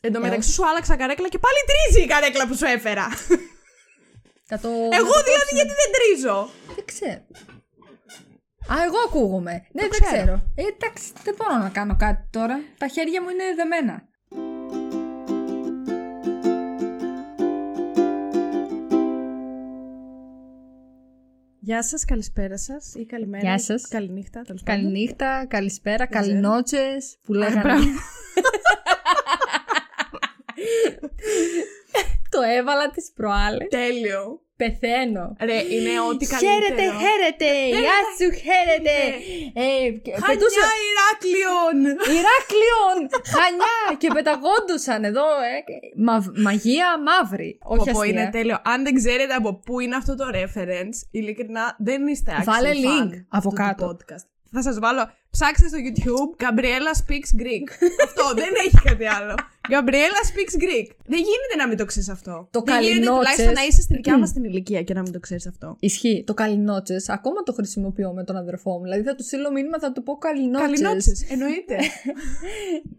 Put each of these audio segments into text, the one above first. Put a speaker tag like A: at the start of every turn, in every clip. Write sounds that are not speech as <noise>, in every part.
A: Εν τω μεταξύ σου άλλαξα καρέκλα και πάλι τρίζει η καρέκλα που σου έφερα.
B: Θα το...
A: Εγώ δηλαδή γιατί δεν τρίζω;
B: Δεν ξέρω. Α, εγώ ακούγομαι. Ναι, δεν
A: ξέρω.
B: ξέρω. Ε, εντάξει, δεν μπορώ να κάνω κάτι τώρα. Τα χέρια μου είναι δεμένα.
A: Γεια σας, καλησπέρα σας ή καλημέρα.
B: Γεια σας.
A: Καληνύχτα, τέλος πάντων.
B: Καληνύχτα, καλησπέρα,
A: ξέρω.
B: καληνότσες που λέγανε. <laughs>
A: μπράβο.
B: το έβαλα τις προάλλες.
A: Τέλειο.
B: Πεθαίνω.
A: Ρε, είναι ό,τι καλύτερο.
B: Χαίρετε, χαίρετε! Γεια σου, χαίρετε! Ε, και
A: Χανιά
B: πετούσε-
A: Ηράκλειον.
B: Ηράκλειον! Χανιά! και πεταγόντουσαν εδώ, ε. Μα- μαγεία μαύρη. Όχι
A: Πω, πω,
B: αστεία.
A: είναι τέλειο. Αν δεν ξέρετε από πού είναι αυτό το reference, ειλικρινά δεν είστε άξιοι
B: Βάλε
A: fan
B: link
A: αυτού
B: από
A: του
B: κάτω.
A: podcast. Θα σας βάλω, ψάξτε στο YouTube, Gabriella speaks Greek. <laughs> αυτό, δεν έχει κάτι άλλο. Gabriella speaks Greek. Δεν γίνεται να μην το ξέρεις αυτό.
B: Το
A: δεν γίνεται
B: καληνότσες.
A: τουλάχιστον να είσαι στη δικιά μας την ηλικία και να μην το ξέρεις αυτό.
B: Ισχύει. Το καληνότσε, ακόμα το χρησιμοποιώ με τον αδερφό μου. Δηλαδή θα του στείλω μήνυμα, θα του πω καληνότσε.
A: Καληνότσες, <laughs> εννοείται.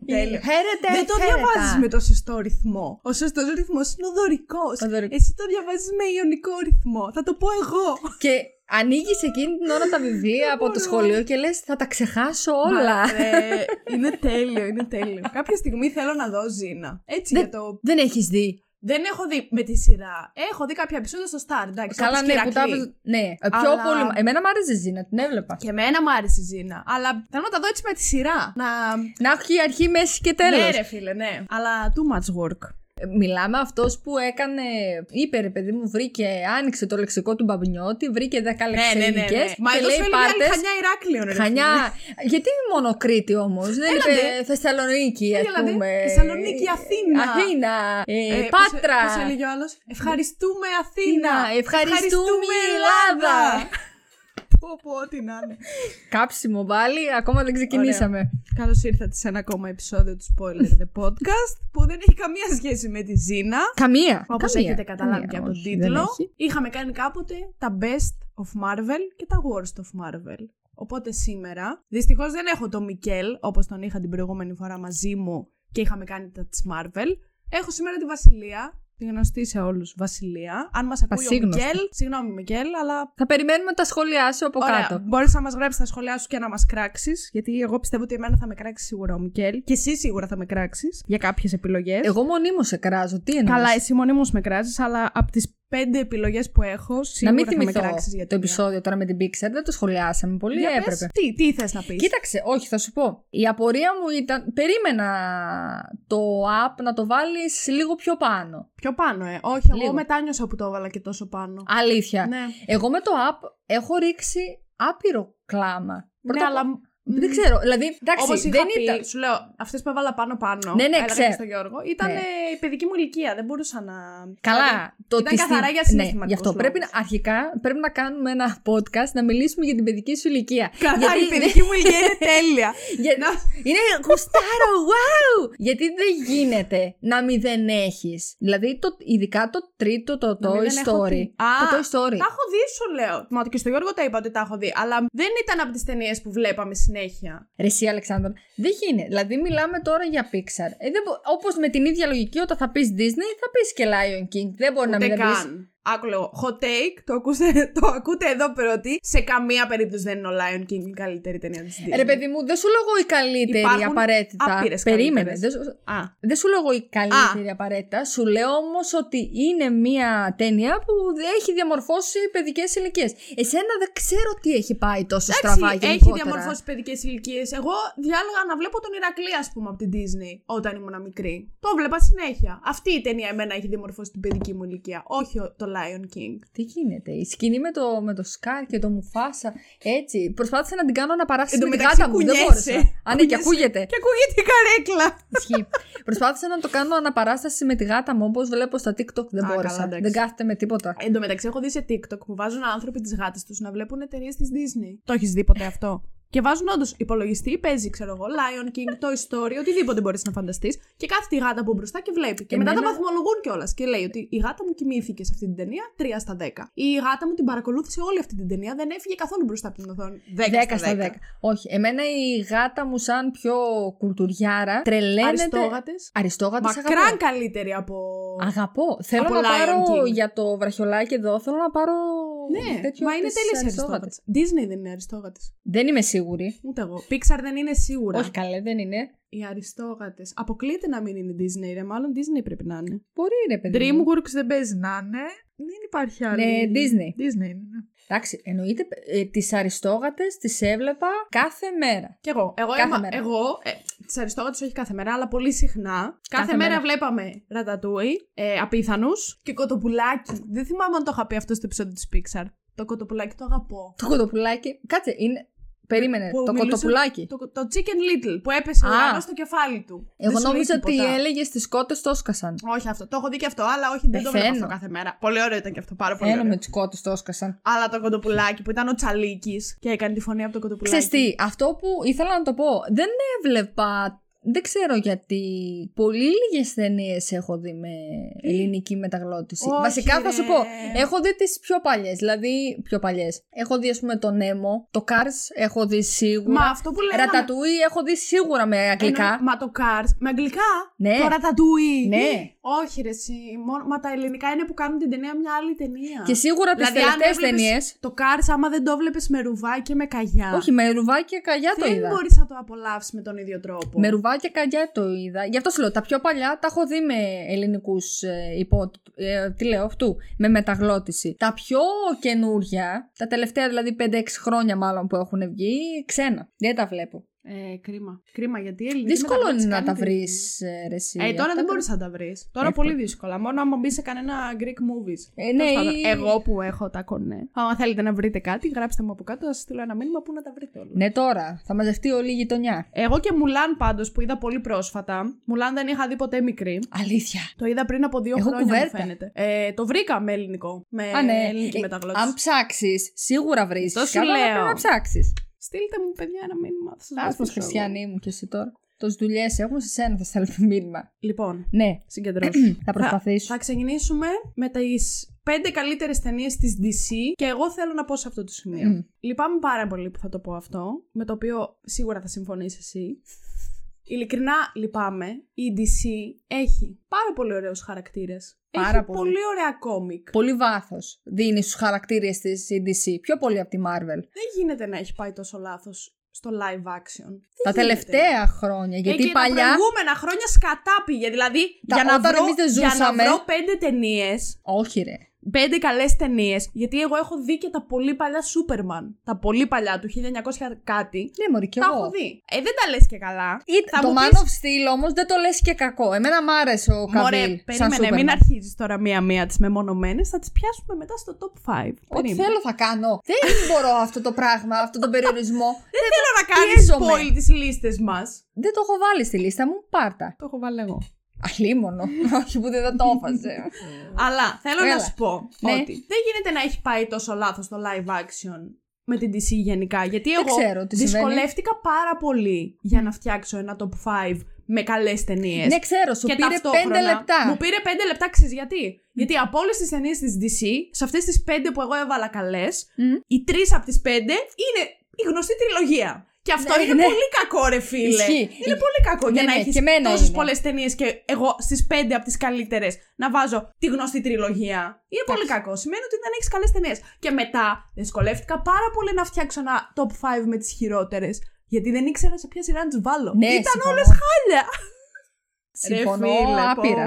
A: Τέλειο.
B: Χαίρετε,
A: Δεν το
B: χαίρετα.
A: διαβάζεις με το σωστό ρυθμό. Ο σωστός ρυθμός είναι ο δωρικός.
B: Ο δωρικός.
A: Εσύ το διαβάζεις με ιονικό ρυθμό. Θα το πω εγώ.
B: Και ανοίγεις εκείνη την ώρα τα βιβλία από το
A: μπορώ.
B: σχολείο και λες: Θα τα ξεχάσω όλα.
A: Μα, ρε, είναι τέλειο, είναι τέλειο. Κάποια στιγμή θέλω να δω Ζήνα. Έτσι
B: Δεν-
A: για το.
B: Δεν έχεις δει.
A: Δεν έχω δει με τη σειρά. Έχω δει κάποια επεισόδια στο Star, εντάξει.
B: Καλά,
A: όπως
B: ναι,
A: και
B: που τα.
A: Ηρακλή.
B: Ναι, ε, πιο
A: Αλλά-
B: πολύ. Εμένα μου άρεσε η Ζήνα, την έβλεπα.
A: Και εμένα μου άρεσε η Ζήνα. Αλλά θέλω να τα δω έτσι με τη σειρά. Να.
B: Να έχει αρχή, μέση και τέλος.
A: Ναι, ρε φίλε, ναι. Αλλά too much work.
B: Μιλάμε αυτός που έκανε. είπε ρε παιδί μου, βρήκε, άνοιξε το λεξικό του Μπαμπινιώτη, βρήκε 10
A: Ναι, ναι, ναι.
B: λεξιλικέ.
A: ναι. Μα
B: και
A: εδώ
B: λέει
A: σου έλεγε άλλη
B: πάρτες.
A: Χανιά Ηράκλειον, ρε.
B: Χανιά.
A: φίλε.
B: Γιατί μόνο Κρήτη όμως, δεν
A: Έλατε.
B: είπε Θεσσαλονίκη, ας
A: Έλατε.
B: πούμε.
A: Θεσσαλονίκη, Αθήνα.
B: Αθήνα. ε,
A: Ε,
B: Πάτρα.
A: Πώς έλεγε ο άλλος; Ευχαριστούμε Αθήνα.
B: Ευχαριστούμε Ελλάδα.
A: Πω, πω, ό,τι να είναι.
B: Κάψιμο πάλι, ακόμα δεν ξεκινήσαμε.
A: Καλώς ήρθατε σε ένα ακόμα επεισόδιο του Spoiler The Podcast που δεν έχει καμία σχέση με τη Ζήνα.
B: Καμία.
A: Όπως
B: Καμία.
A: έχετε καταλάβει
B: Καμία,
A: και από τον
B: όχι, δεν
A: τίτλο.
B: έχει.
A: Είχαμε κάνει κάποτε τα Best of Marvel και τα Worst of Marvel. Οπότε σήμερα, δυστυχώς δεν έχω τον Μικέλ όπως τον είχα την προηγούμενη φορά μαζί μου και είχαμε κάνει τα της Marvel. Έχω σήμερα τη Βασιλεία, τη γνωστή σε όλους Βασιλεία. Αν μας ακούει ο
B: Πασίγνωστη.
A: Μικέλ, συγγνώμη Μικέλ, αλλά
B: Θα περιμένουμε τα σχόλιά σου από κάτω.
A: Μπορείς να μας γράψεις τα σχόλιά σου και να μας κράξεις. Γιατί εγώ πιστεύω ότι εμένα θα με κράξει σίγουρα ο Μικέλ. Και εσύ σίγουρα θα με κράξεις για κάποιες επιλογές.
B: Εγώ μονίμως σε κράζω. Τι εννοείς;
A: Καλά, εσύ μονίμως με κράζεις, αλλά από τις πέντε επιλογές που έχω,
B: Να
A: σίγουρα
B: μην
A: θα με
B: θυμηθώ
A: κράξεις για
B: το
A: την
B: επεισόδιο τώρα με την Pixar. Δεν το σχολιάσαμε πολύ.
A: Για πες,
B: έπρεπε.
A: τι, τι θες να πεις;
B: Κοίταξε, όχι, θα σου πω. Η απορία μου ήταν. Περίμενα το app να το βάλεις λίγο πιο πάνω.
A: Πιο πάνω, ε. Όχι, εγώ
B: Λίγο.
A: μετάνιωσα που το έβαλα και τόσο πάνω.
B: Αλήθεια.
A: Ναι,
B: Εγώ με το app έχω ρίξει άπειρο κλάμα.
A: ναι
B: Πρώτα-
A: αλλά.
B: Δεν ξέρω. Δηλαδή, εντάξει,
A: Όπως είχα
B: δεν
A: πει,
B: ήταν.
A: σου λέω, αυτές που έβαλα πάνω-πάνω.
B: Ναι, ναι,
A: έλεγα
B: ξέρω.
A: και στο Γιώργο, ήταν
B: Ναι.
A: ε, η παιδική μου ηλικία. Δεν μπορούσα να.
B: Καλά,
A: Δηλαδή,
B: το
A: ήταν
B: ότι
A: καθαρά
B: στη-
A: για
B: Ναι,
A: συναισθηματικούς
B: γι' αυτό
A: λόγους.
B: πρέπει να, αρχικά πρέπει να κάνουμε ένα podcast να μιλήσουμε για την παιδική σου ηλικία.
A: Καλά, η παιδική μου ηλικία είναι τέλεια. <laughs>
B: Για- Είναι γουστάρο, wow! Γιατί δεν γίνεται να μην δεν έχει. Δηλαδή, το, ειδικά το τρίτο, το
A: Να
B: Toy
A: μην δεν έχω
B: Story.
A: τι. Α,
B: το Toy Story.
A: Τα έχω δει, σου λέω. Μα και στο Γιώργο τα είπα ότι τα έχω δει. Αλλά δεν ήταν από τις ταινίες που βλέπαμε συνέχεια.
B: Ρε εσύ, Αλεξάνδρα, δεν γίνεται. Δηλαδή, μιλάμε τώρα για Pixar. Ε, δεν μπο- όπως με την ίδια λογική, όταν θα πεις Disney, θα πεις και Lion King. Δεν μπορεί να
A: Ούτε
B: μην δεν πεις.
A: καν. Άκου λίγο. Hot take, το, ακούσε, <laughs> το ακούτε εδώ πρώτη. Σε καμία περίπτωση δεν είναι ο Lion King η καλύτερη ταινία της Disney.
B: Ε, Ρε παιδί μου, δεν σου λέγω η καλύτερη
A: Υπάρχουν
B: απαραίτητα.
A: άπειρες
B: Περίμενε.
A: καλύτερες.
B: Δεν σου,
A: Α,
B: δεν σου λέγω η καλύτερη απαραίτητα. Σου λέω όμως ότι είναι μια ταινία που έχει διαμορφώσει παιδικές ηλικίες. Εσένα δεν ξέρω τι έχει πάει τόσο στραβά
A: εντάξει, έχει
B: γενικότερα.
A: διαμορφώσει παιδικές ηλικίες. Εγώ διάλεγα να βλέπω τον Ηρακλή, ας πούμε, από την Disney όταν ήμουν μικρή. Το βλέπα συνέχεια. Αυτή η ταινία εμένα έχει διαμορφώσει την παιδική μου ηλικία. Όχι ο- το Lion King.
B: Τι γίνεται, η σκηνή με το, με το Σκάρ και το Μουφάσα, έτσι. Προσπάθησα να την κάνω να παράσει
A: Εν τω
B: με τη
A: μεταξύ
B: γάτα μου. Δεν
A: κουνιέσαι.
B: μπόρεσα. Α, ναι, και
A: Κουνιέσαι.
B: ακούγεται.
A: Και ακούγεται η καρέκλα.
B: Ισχύει. Προσπάθησα να το κάνω αναπαράσταση με τη γάτα μου όπως βλέπω στα TikTok. Δεν
A: Α,
B: μπόρεσα.
A: καλά, εντάξει.
B: δεν κάθεται με τίποτα.
A: Εν τω μεταξύ, έχω δει σε TikTok που βάζουν άνθρωποι τις γάτες τους να βλέπουν εταιρείες της Disney. Το έχεις δει ποτέ αυτό; Και βάζουν όντως υπολογιστή, παίζει, ξέρω εγώ, Lion King, Toy Story, οτιδήποτε μπορείς να φανταστείς. Και κάθεται η γάτα από μπροστά και βλέπει. Και μετά τα
B: Εμένα-
A: βαθμολογούν κιόλας. Και λέει ότι η γάτα μου κοιμήθηκε σε αυτή την ταινία 3 στα 10. Η γάτα μου την παρακολούθησε όλη αυτή την ταινία, δεν έφυγε καθόλου μπροστά από την οθόνη. 10,
B: 10 στα 10. Όχι, εμένα η γάτα μου σαν πιο κουλτουριάρα τρελαίνεται.
A: Αριστόγατες.
B: Αριστόγατες
A: Μακράν
B: αγαπώ.
A: καλύτερη από.
B: Αγαπώ. Θέλω
A: Από
B: να
A: Lion
B: πάρω
A: King.
B: για το βραχιολάκι εδώ, θέλω να πάρω
A: Ναι,
B: τέτοιο
A: μα είναι
B: της
A: τέλειες
B: Αριστόγατες.
A: αριστόγατε. Disney δεν είναι αριστόγατε.
B: Δεν είμαι σίγουρη.
A: Ούτε εγώ. Pixar δεν είναι σίγουρα.
B: Όχι καλέ, δεν είναι.
A: Οι αριστόγατε. Αποκλείεται να μην είναι Disney, ρε. Μάλλον Disney πρέπει να είναι.
B: Μπορεί ρε παιδί. μου.
C: DreamWorks δεν παίζει να είναι. Δεν υπάρχει άλλη.
B: Ναι, Disney.
C: Disney είναι. ναι.
B: Εντάξει, εννοείται ε, τις αριστόγατες τις έβλεπα κάθε μέρα.
A: Κι εγώ. Εγώ,
B: Κάθε
A: έμα-
B: μέρα.
A: εγώ ε, τις αριστόγατες όχι κάθε μέρα, αλλά πολύ συχνά. Κάθε,
B: Κάθε
A: μέρα,
B: μέρα.
A: βλέπαμε ρατατούι, ε, απίθανους και κοτοπουλάκι. Δεν θυμάμαι αν το είχα πει αυτό στο επεισόδιο της Pixar. Το κοτοπουλάκι το αγαπώ.
B: Το κοτοπουλάκι. Κάτσε, είναι. Περίμενε.
A: Που
B: το
A: μιλούσε-
B: κοτοπουλάκι.
A: Το, το Chicken Little που έπεσε ο
B: Α.
A: ουρανό στο κεφάλι του.
B: Εγώ
A: Δεν σου λέει
B: νόμιζα ότι
A: τίποτα.
B: έλεγε τι κότες το έσκασαν.
A: Όχι αυτό. Το έχω δει και αυτό, αλλά όχι, δεν το βλέπω
B: Πεθαίνω.
A: αυτό κάθε μέρα. Πολύ ωραίο ήταν και αυτό. Πάρα πολύ
B: Φαίνω
A: ωραίο.
B: με τις κότες το έσκασαν.
A: Αλλά το κοτοπουλάκι που ήταν ο Τσαλίκης και έκανε τη φωνή από το κοτοπουλάκι.
B: Ξέρεις τι, αυτό που ήθελα να το πω, δεν έβλεπα, δεν ξέρω γιατί, πολύ λίγες ταινίες έχω δει με ελληνική μεταγλώτηση.
A: Όχι,
B: Βασικά θα σου
A: ρε.
B: πω, έχω δει τις πιο παλιές, δηλαδή πιο παλιές. Έχω δει ας πούμε το Nemo, το Cars έχω δει σίγουρα.
A: Μα αυτό που λέγαμε.
B: Ρατατούι έχω δει σίγουρα με αγγλικά.
A: Εννοεί- Μα το Cars. Με αγγλικά.
B: Ναι.
A: Το Ratatouille.
B: Ναι.
A: Όχι, ρε, εσύ. Μόνο... Μα τα ελληνικά είναι που κάνουν την ταινία μια άλλη ταινία.
B: Και σίγουρα τις
A: Δηλαδή, αν
B: τελευταίες
A: έβλεπες
B: ταινίε.
A: Το Cars, άμα δεν το βλέπεις με ρουβά και με καγιά.
B: Όχι, με ρουβά και καγιά το
A: δεν
B: είδα.
A: μπορείς να το απολαύσεις με τον ίδιο τρόπο.
B: Με ρουβά και καγιά το είδα. Γι' αυτό σου λέω, τα πιο παλιά τα έχω δει με ελληνικούς ε, υπό. Ε, τι λέω, αυτού. Με μεταγλώτηση. Τα πιο καινούρια, τα τελευταία δηλαδή 5-6 χρόνια μάλλον που έχουν βγει, ξένα. Δεν τα βλέπω.
A: Ε, κρίμα. Κρίμα γιατί η ελληνική
B: Δύσκολο είναι
A: μεταγλώτηση
B: να τα
A: κάνει
B: βρεις,
A: την-
B: ρε, εσύ.
A: Ε, τώρα
B: Αυτά
A: δεν
B: τα-
A: μπορείς να τα βρεις. Τώρα
B: Εύκολα.
A: πολύ δύσκολα. Μόνο άμα μπει σε κανένα Greek movies.
B: Ε, ναι,
A: Τέλος πάντων,
B: ή-
A: Εγώ που έχω τα κονέ. Αν θέλετε να βρείτε κάτι, γράψτε μου από κάτω, θα σας στείλω ένα μήνυμα που να τα βρείτε όλα.
B: Ναι, τώρα. Θα μαζευτεί όλη η γειτονιά.
A: Εγώ και Μουλάν πάντως που είδα πολύ πρόσφατα. Μουλάν δεν είχα δει ποτέ μικρή.
B: Αλήθεια.
A: Το είδα πριν από δύο
B: Έχω
A: χρόνια, μου
B: κουβέρτα.
A: φαίνεται. Ε, το βρήκα με ελληνικό. Με
B: Α, ναι.
A: ελληνική
B: Ε,
A: μεταγλώτηση.
B: Αν ψάξεις, σίγουρα βρει.
A: Το σου λέω.
B: Πρέπει να ψάξεις.
A: Στείλτε μου, παιδιά, ένα μήνυμα. θα σας
B: Α πω,
A: βοηθήσω εγώ.
B: Χριστιανή μου και εσύ τώρα. Τόσες δουλειές έχουμε σε σένα, θα στέλνω μήνυμα.
A: Λοιπόν,
B: Ναι,
A: συγκεντρώσου. <clears throat>
B: θα προσπαθήσω.
A: Θα ξεκινήσουμε με τις πέντε καλύτερες ταινίες της DC και εγώ θέλω να πω σε αυτό το σημείο.
B: Μμ.
A: Λυπάμαι πάρα πολύ που θα το πω αυτό, με το οποίο σίγουρα θα συμφωνείς εσύ. Ειλικρινά λυπάμαι. Η DC έχει πάρα πολύ ωραίους χαρακτήρες.
B: Πάρα
A: έχει
B: πολύ.
A: πολύ ωραία κόμικ.
B: Πολύ βάθος δίνει στους χαρακτήρες της DC. Πιο πολύ από τη Marvel.
A: Δεν γίνεται να έχει πάει τόσο λάθος στο live action. Δεν
B: Τα
A: γίνεται.
B: τελευταία χρόνια. Γιατί
A: Ε, και
B: παλιά.
A: Τα προηγούμενα χρόνια σκατά πήγε. Δηλαδή,
B: Τα-
A: για, να
B: όταν
A: βρω,
B: εμείς δεν
A: για να
B: ζούσαμε-
A: βρω πέντε ταινίε
B: Όχι, ρε.
A: Πέντε καλές ταινίες. Γιατί εγώ έχω δει και τα πολύ παλιά Σούπερμαν. Τα πολύ παλιά του 1900 κάτι.
B: Ναι, Μωρή, κι
A: τα
B: εγώ.
A: έχω δει. Ε, δεν τα λες και καλά.
B: Ή,
A: Θα
B: το
A: μου
B: Man
A: πεις-
B: of Steel όμως δεν το λες και κακό. Εμένα μ' άρεσε ο
A: Μωρέ,
B: Καβίλ. σαν
A: περίμενε,
B: Superman.
A: μην αρχίζεις τώρα μία-μία τις μεμονωμένες. Θα τις πιάσουμε μετά στο top 5.
B: Ό,τι θέλω θα κάνω. δεν μπορώ αυτό το πράγμα, αυτό τον περιορισμό. <laughs>
A: Δεν θέλω να κάνεις
B: πιέζομαι.
A: spoil τις λίστες μας.
B: δεν το έχω βάλει στη λίστα μου. Πάρτα.
A: Το έχω βάλει εγώ.
B: Αλίμονο. <laughs> Όχι που δεν θα το έφασε. <laughs>
A: Αλλά θέλω να
B: Έλα.
A: σου πω
B: Ναι.
A: ότι δεν γίνεται να έχει πάει τόσο λάθος το live action με την DC γενικά. Γιατί
B: Δεν
A: εγώ
B: ξέρω τι συμβαίνει.
A: δυσκολεύτηκα πάρα πολύ για να φτιάξω ένα top 5 με καλές ταινίες.
B: ναι, ξέρω, σου
A: και
B: πήρε
A: ταυτόχρονα
B: 5 λεπτά.
A: Μου πήρε 5 λεπτά, ξέρεις γιατί; Γιατί από όλες τις ταινίες της DC, σε αυτές τις 5 που εγώ έβαλα καλές,
B: Μμ.
A: οι 3 από τις 5 είναι η γνωστή τριλογία. Και αυτό
B: Ναι,
A: είναι
B: ναι.
A: πολύ κακό, ρε φίλε.
B: Ισχύει.
A: Είναι πολύ κακό
B: Ναι,
A: για να
B: ναι,
A: έχεις
B: και εμένα
A: τόσες
B: είναι.
A: πολλές ταινίες και εγώ στις 5 από τις καλύτερες να βάζω τη γνωστή τριλογία. Είναι πολύ κακό. Σημαίνει ότι δεν έχεις καλές ταινίες. Και μετά δυσκολεύτηκα πάρα πολύ να φτιάξω ένα top 5 με τις χειρότερες. Γιατί δεν ήξερα σε ποια σειρά να τις βάλω.
B: Ναι,
A: Ήταν
B: συμφωνώ.
A: όλες χάλια.
B: Συμφωνώ άπειρα.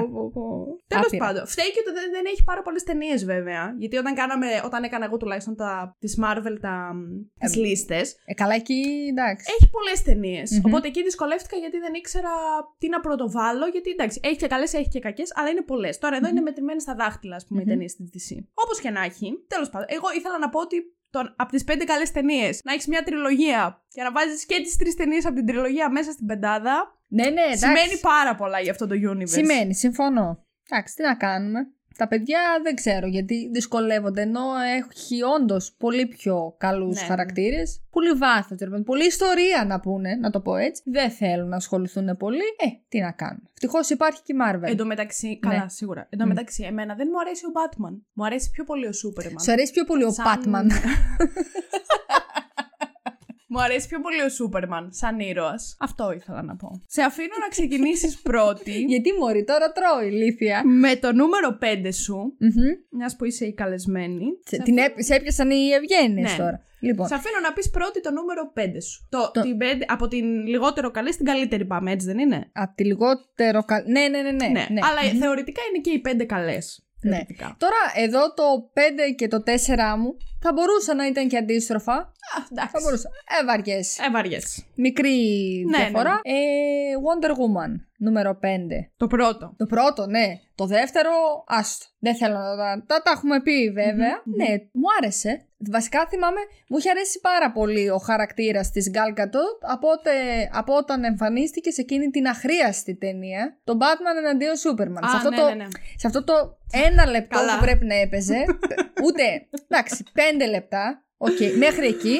A: Τέλος
B: Άπειρα.
A: πάντων, φταίει και ότι δεν, δεν έχει πάρα πολλές ταινίες βέβαια. Γιατί όταν, κάναμε, όταν έκανα εγώ τουλάχιστον τα, τις Marvel τα, τις
B: Ε,
A: λίστες,
B: Ε, καλά, εκεί εντάξει.
A: έχει πολλές ταινίες.
B: Μμμ.
A: Οπότε εκεί δυσκολεύτηκα γιατί δεν ήξερα τι να πρωτοβάλω. Γιατί εντάξει, έχει και καλές, έχει και κακές, αλλά είναι πολλές. Τώρα εδώ είναι μετρημένες στα δάχτυλα, ας πούμε, οι
B: Μμμ.
A: ταινίες της DC. Όπως και να έχει, τέλος πάντων, εγώ ήθελα να πω ότι τον, από τις πέντε καλές ταινίες να έχεις μια τριλογία και να βάζεις και τις τρεις ταινίες από την τριλογία μέσα στην πεντάδα.
B: Ναι, ναι, εντάξει.
A: Σημαίνει πάρα πολλά για αυτό το universe.
B: Σημαίνει, συμφωνώ. Εντάξει, τι να κάνουμε. Τα παιδιά δεν ξέρω γιατί δυσκολεύονται ενώ έχει όντως πολύ πιο καλούς
A: Ναι.
B: χαρακτήρες. Πολύ βάθος, πολύ ιστορία να πούνε, να το πω έτσι. Δεν θέλουν να ασχοληθούν πολύ. Ε, τι να κάνουν. Ευτυχώς υπάρχει και η Marvel.
A: Εν τω μεταξύ,
B: Ναι.
A: καλά, σίγουρα. Εν τω μεταξύ, εμένα δεν μου αρέσει ο Batman. Μου αρέσει πιο πολύ ο Superman.
B: Σου αρέσει πιο πολύ ο
A: Σαν-
B: Batman. <laughs>
A: Μου αρέσει πιο πολύ ο Σούπερμαν σαν ήρωας. Αυτό ήθελα να πω. Σε αφήνω να ξεκινήσεις <laughs> πρώτη
B: γιατί μωρή τώρα τρώει ηλίθεια.
A: με το νούμερο 5 σου,
B: Μμμ.
A: μιας που είσαι η καλεσμένη.
B: Σε, την έπ- σε έπιασαν οι ευγένειες
A: Ναι.
B: τώρα. Λοιπόν,
A: Σε αφήνω να πεις πρώτη το νούμερο 5 σου. Το,
B: Το-
A: Την πέντε- από την λιγότερο καλή στην καλύτερη πάμε, έτσι δεν είναι;
B: από τη λιγότερο καλή. Ναι, ναι, ναι, ναι.
A: Ναι,
B: ναι.
A: αλλά
B: Μμμ.
A: θεωρητικά είναι και οι 5 καλές.
B: Ναι. Τώρα εδώ το 5 και το 4 μου θα μπορούσαν να ήταν και αντίστροφα.
A: Α, εντάξει.
B: Θα μπορούσαν. Ε, βαριές.
A: Ε, βαριές.
B: Μικρή
A: Ναι,
B: διαφορά. Ε, Wonder Woman, νούμερο 5.
A: Το πρώτο.
B: Το πρώτο, ναι. Το δεύτερο, άστο. Δεν θέλω να τα, τα, τα έχουμε πει βέβαια.
A: Μμμ, μμμ.
B: Ναι, μου άρεσε. Βασικά θυμάμαι, μου είχε αρέσει πάρα πολύ ο χαρακτήρας της Gal Gadot από, ότε- από όταν εμφανίστηκε σε εκείνη την αχρίαστη ταινία, το Batman εναντίον Superman.
A: Α,
B: σε, αυτό
A: ναι,
B: το,
A: ναι, ναι.
B: σε αυτό το ένα λεπτό
A: Καλά.
B: που πρέπει να έπαιζε, ούτε, εντάξει, πέντε λεπτά, οκ, μέχρι εκεί,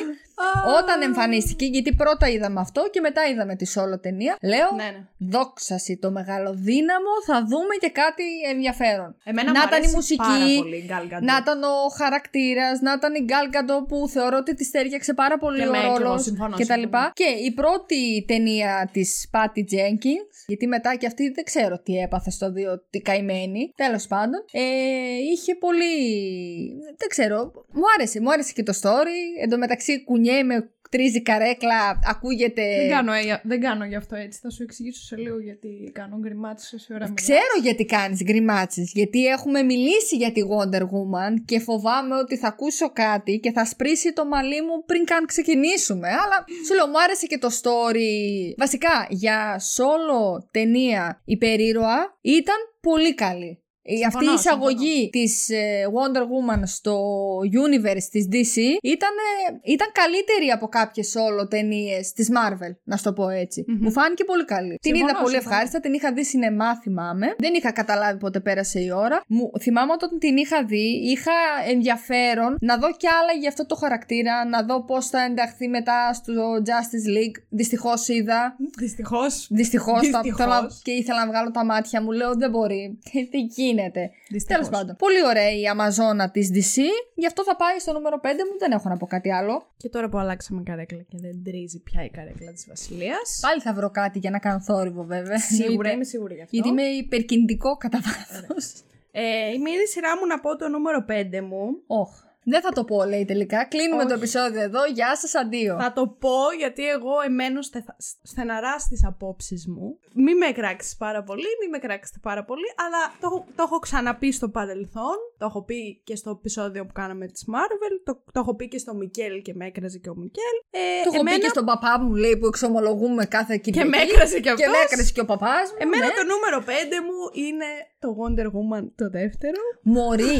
B: όταν εμφανίστηκε, γιατί πρώτα είδαμε αυτό και μετά είδαμε τη solo ταινία, λέω,
A: Ναι, ναι.
B: δόξα σοι το μεγαλοδύναμο, θα δούμε και κάτι ενδιαφέρον.
A: Εμένα
B: να
A: μου
B: ήταν η
A: αρέσει
B: μουσική,
A: πάρα πολύ η Gal Gadot.
B: να ήταν ο χαρακτήρας, να ήταν η Gal Gadot που θεωρώ ότι της ταίριαξε πάρα πολύ
A: Και
B: ο
A: με, και εγώ
B: ρόλος
A: συμφωνώ,
B: και τα
A: συμφωνώ.
B: λοιπά. Και η πρώτη ταινία της Patty Jenkins, γιατί μετά και αυτή δεν ξέρω τι έπαθε στο δύο, η καημένη. Τέλος πάντων, ε, είχε πολύ. Δεν ξέρω. Μου άρεσε, μου άρεσε και το story. Εν τω μεταξύ, κουνιέ με τρίζει καρέκλα, ακούγεται.
A: Δεν κάνω, ε, δεν κάνω γι' αυτό έτσι. Θα σου εξηγήσω σε λίγο γιατί κάνω γκριμάτσες όση ώρα μιλάω.
B: Ξέρω γιατί κάνεις γκριμάτσες, γιατί έχουμε μιλήσει για τη Wonder Woman και φοβάμαι ότι θα ακούσω κάτι και θα σπρίσει το μαλλί μου πριν καν ξεκινήσουμε. Αλλά σου λέω, μου άρεσε και το story. Βασικά, για solo ταινία υπερήρωα ήταν πολύ καλή. Η-
A: Συμφωνώ,
B: αυτή η εισαγωγή της ε, Wonder Woman στο universe της DC ήταν, ε, ήταν καλύτερη από κάποιες solo ταινίες της Marvel, να σου το πω έτσι.
A: Μμμ.
B: Μου φάνηκε πολύ καλή. την
A: Συμφωνώ,
B: είδα πολύ
A: συμφωνώ.
B: ευχάριστα, την είχα δει σινεμά, θυμάμαι. Δεν είχα καταλάβει πότε πέρασε η ώρα. Μου, θυμάμαι όταν την είχα δει, είχα ενδιαφέρον να δω κι άλλα για αυτό το χαρακτήρα, να δω πώς θα ενταχθεί μετά στο Justice League. Δυστυχώς είδα.
A: Δυστυχώς.
B: Δυστυχώς
A: Δυστυχώς.
B: και ήθελα να βγάλω τα μάτια μου. Λέω δεν μπορεί. <laughs> Τι γίνεται.
A: Δυστυχώς.
B: Τέλος πάντων. Πολύ ωραία η Αμαζόνα της DC. Γι' αυτό θα πάει στο νούμερο 5 μου. Δεν έχω να πω κάτι άλλο.
A: Και τώρα που αλλάξαμε καρέκλα και δεν τρίζει πια η καρέκλα της Βασιλείας.
B: Πάλι θα βρω κάτι για να κάνω θόρυβο, βέβαια.
A: Σίγουρα,
B: Εννοείται.
A: είμαι σίγουρη γι' αυτό.
B: Γιατί είμαι υπερκινητικό κατά βάθος.
A: Ε, είμαι ήδη σειρά μου να πω το νούμερο 5 μου.
B: Όχ. Δεν θα το πω, λέει τελικά. Κλείνουμε
A: Όχι.
B: το επεισόδιο εδώ. Γεια σας, αντίο.
A: Θα το πω γιατί εγώ εμένω στεθα- στεναρά στις απόψεις μου. Μη με κράξεις πάρα πολύ, μη με κράξετε πάρα πολύ, αλλά το, έχω- το έχω ξαναπεί στο παρελθόν. Το έχω πει και στο επεισόδιο που κάναμε της Marvel. Το, το έχω πει και στο Μικέλ και με έκραζε και ο Μικέλ. Ε,
B: Το έχω
A: εμένα-
B: πει και στον παπά μου, λέει, που εξομολογούμε κάθε
A: Και
B: Κυριακή.
A: με έκραζε και
B: Και
A: αυτός.
B: με έκρασε και ο παπάς μου.
A: Εμένα
B: ναι.
A: το νούμερο 5 μου είναι το Wonder Woman το δεύτερο.
B: Μωρή.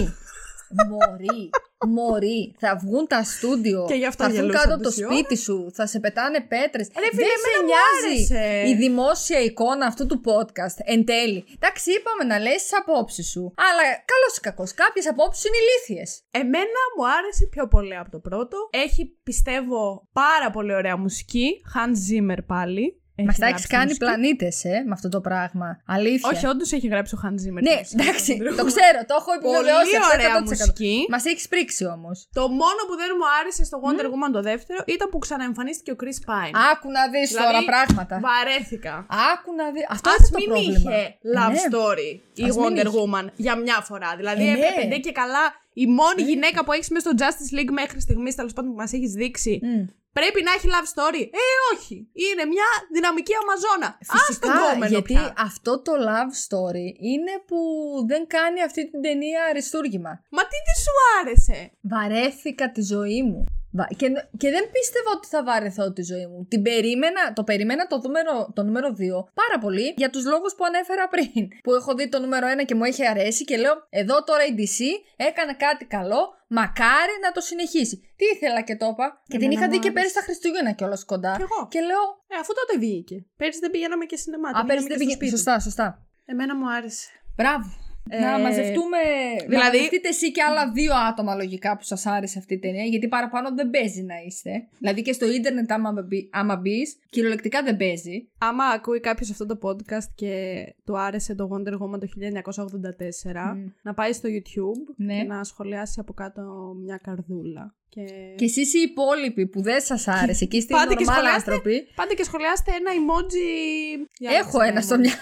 B: Μωρή. Μωρή. Θα βγουν τα στούντιο.
A: Και γι' αυτό
B: θα έρθουν
A: γελούσα
B: κάτω από το
A: τόση
B: σπίτι σου. Θα σε πετάνε πέτρες.
A: Ρε φίλε,
B: Δεν σε
A: εμένα μου
B: νοιάζει
A: άρεσε.
B: η δημόσια εικόνα αυτού του podcast. Εν τέλει. Εντάξει, είπαμε να λες τις απόψεις σου. Αλλά καλός ή κακός. Κάποιες απόψεις είναι ηλίθιες.
A: Εμένα μου άρεσε πιο πολύ από το πρώτο. Έχει, πιστεύω, πάρα πολύ ωραία μουσική. Hans Zimmer πάλι.
B: Μα τα έχεις
A: γράψει
B: κάνει
A: μουσική;
B: πλανήτες, ε, με αυτό το πράγμα. Αλήθεια.
A: Όχι, όντως έχει γράψει ο Hans Zimmer.
B: Ναι,
A: τη μουσική
B: εντάξει,
A: του Wonder
B: το
A: Woman.
B: ξέρω, το έχω επιβεβαιώσει
A: Πολύ
B: αυτό
A: ωραία
B: 100%.
A: μουσική.
B: Μας έχεις πρίξει όμως.
A: Το μόνο που δεν μου άρεσε στο Wonder Woman το δεύτερο ήταν που ξαναεμφανίστηκε ο Chris Pine.
B: Άκου να δεις
A: Δηλαδή,
B: τώρα πράγματα.
A: Βαρέθηκα.
B: Άκου να δεις. Αυτό
A: Α
B: είναι το
A: μην
B: πρόβλημα.
A: είχε love
B: Ναι.
A: story η
B: Ας μην
A: Wonder
B: είχε.
A: Woman για μια φορά. Δηλαδή
B: Ε, ναι.
A: έπρεπε ντε και καλά η μόνη γυναίκα που έχεις μέσα στο Justice League μέχρι στιγμής, τέλος πάντων που μας έχεις δείξει,
B: Μμ.
A: Πρέπει να έχει love story. Ε, όχι. Είναι μια δυναμική Αμαζόνα. Α τον
B: Φυσικά,
A: κόμενο
B: γιατί
A: πια.
B: αυτό το love story είναι που δεν κάνει αυτή την ταινία αριστούργημα.
A: Μα τι δεν σου άρεσε;
B: Βαρέθηκα τη ζωή μου. Βα- Και, και δεν πίστευα ότι θα βαρεθώ τη ζωή μου. Την περίμενα, το περίμενα το νούμερο, το νούμερο 2 πάρα πολύ για τους λόγους που ανέφερα πριν. Που έχω δει το νούμερο 1 και μου έχει αρέσει και λέω εδώ τώρα η DC έκανε κάτι καλό, μακάρι να το συνεχίσει. Τι ήθελα και το είπα. Και την
A: Εμένα
B: είχα
A: μου
B: δει και
A: άρεσε.
B: πέρυσι στα Χριστούγεννα κιόλας κοντά.
A: Κι εγώ.
B: Και λέω.
A: Ε, αφού τότε βγήκε. Πέρυσι δεν πηγαίναμε και σινεμά.
B: Α,
A: την
B: πέρυσι
A: είδαμε
B: δεν
A: και στο
B: πήγε.
A: σπίτι.
B: Σωστά, σωστά.
A: Εμένα μου άρεσε.
B: Μπράβο. Να
A: Ε,
B: μαζευτούμε. Δηλαδή. Να
A: δηλαδή-
B: μαζευτείτε εσύ και άλλα δύο άτομα λογικά που σας άρεσε αυτή η ταινία, γιατί παραπάνω δεν παίζει να είστε. Δηλαδή και στο ίντερνετ, άμα, μπει- άμα μπεις, κυριολεκτικά δεν παίζει.
A: Άμα ακούει κάποιος αυτό το podcast και του άρεσε το Wonder Woman το 1984,
B: Μμ.
A: να πάει στο YouTube
B: Ναι.
A: και να σχολιάσει από κάτω μια καρδούλα. Και...
B: Και εσείς οι υπόλοιποι που δεν σας άρεσε και είστε οι
A: Πάτε και
B: normal
A: σχολιάστε.
B: άνθρωποι.
A: Πάτε και σχολιάστε ένα emoji. Για
B: Έχω
A: άλλαξε
B: ένα στο
A: emoji.
B: μυαλό.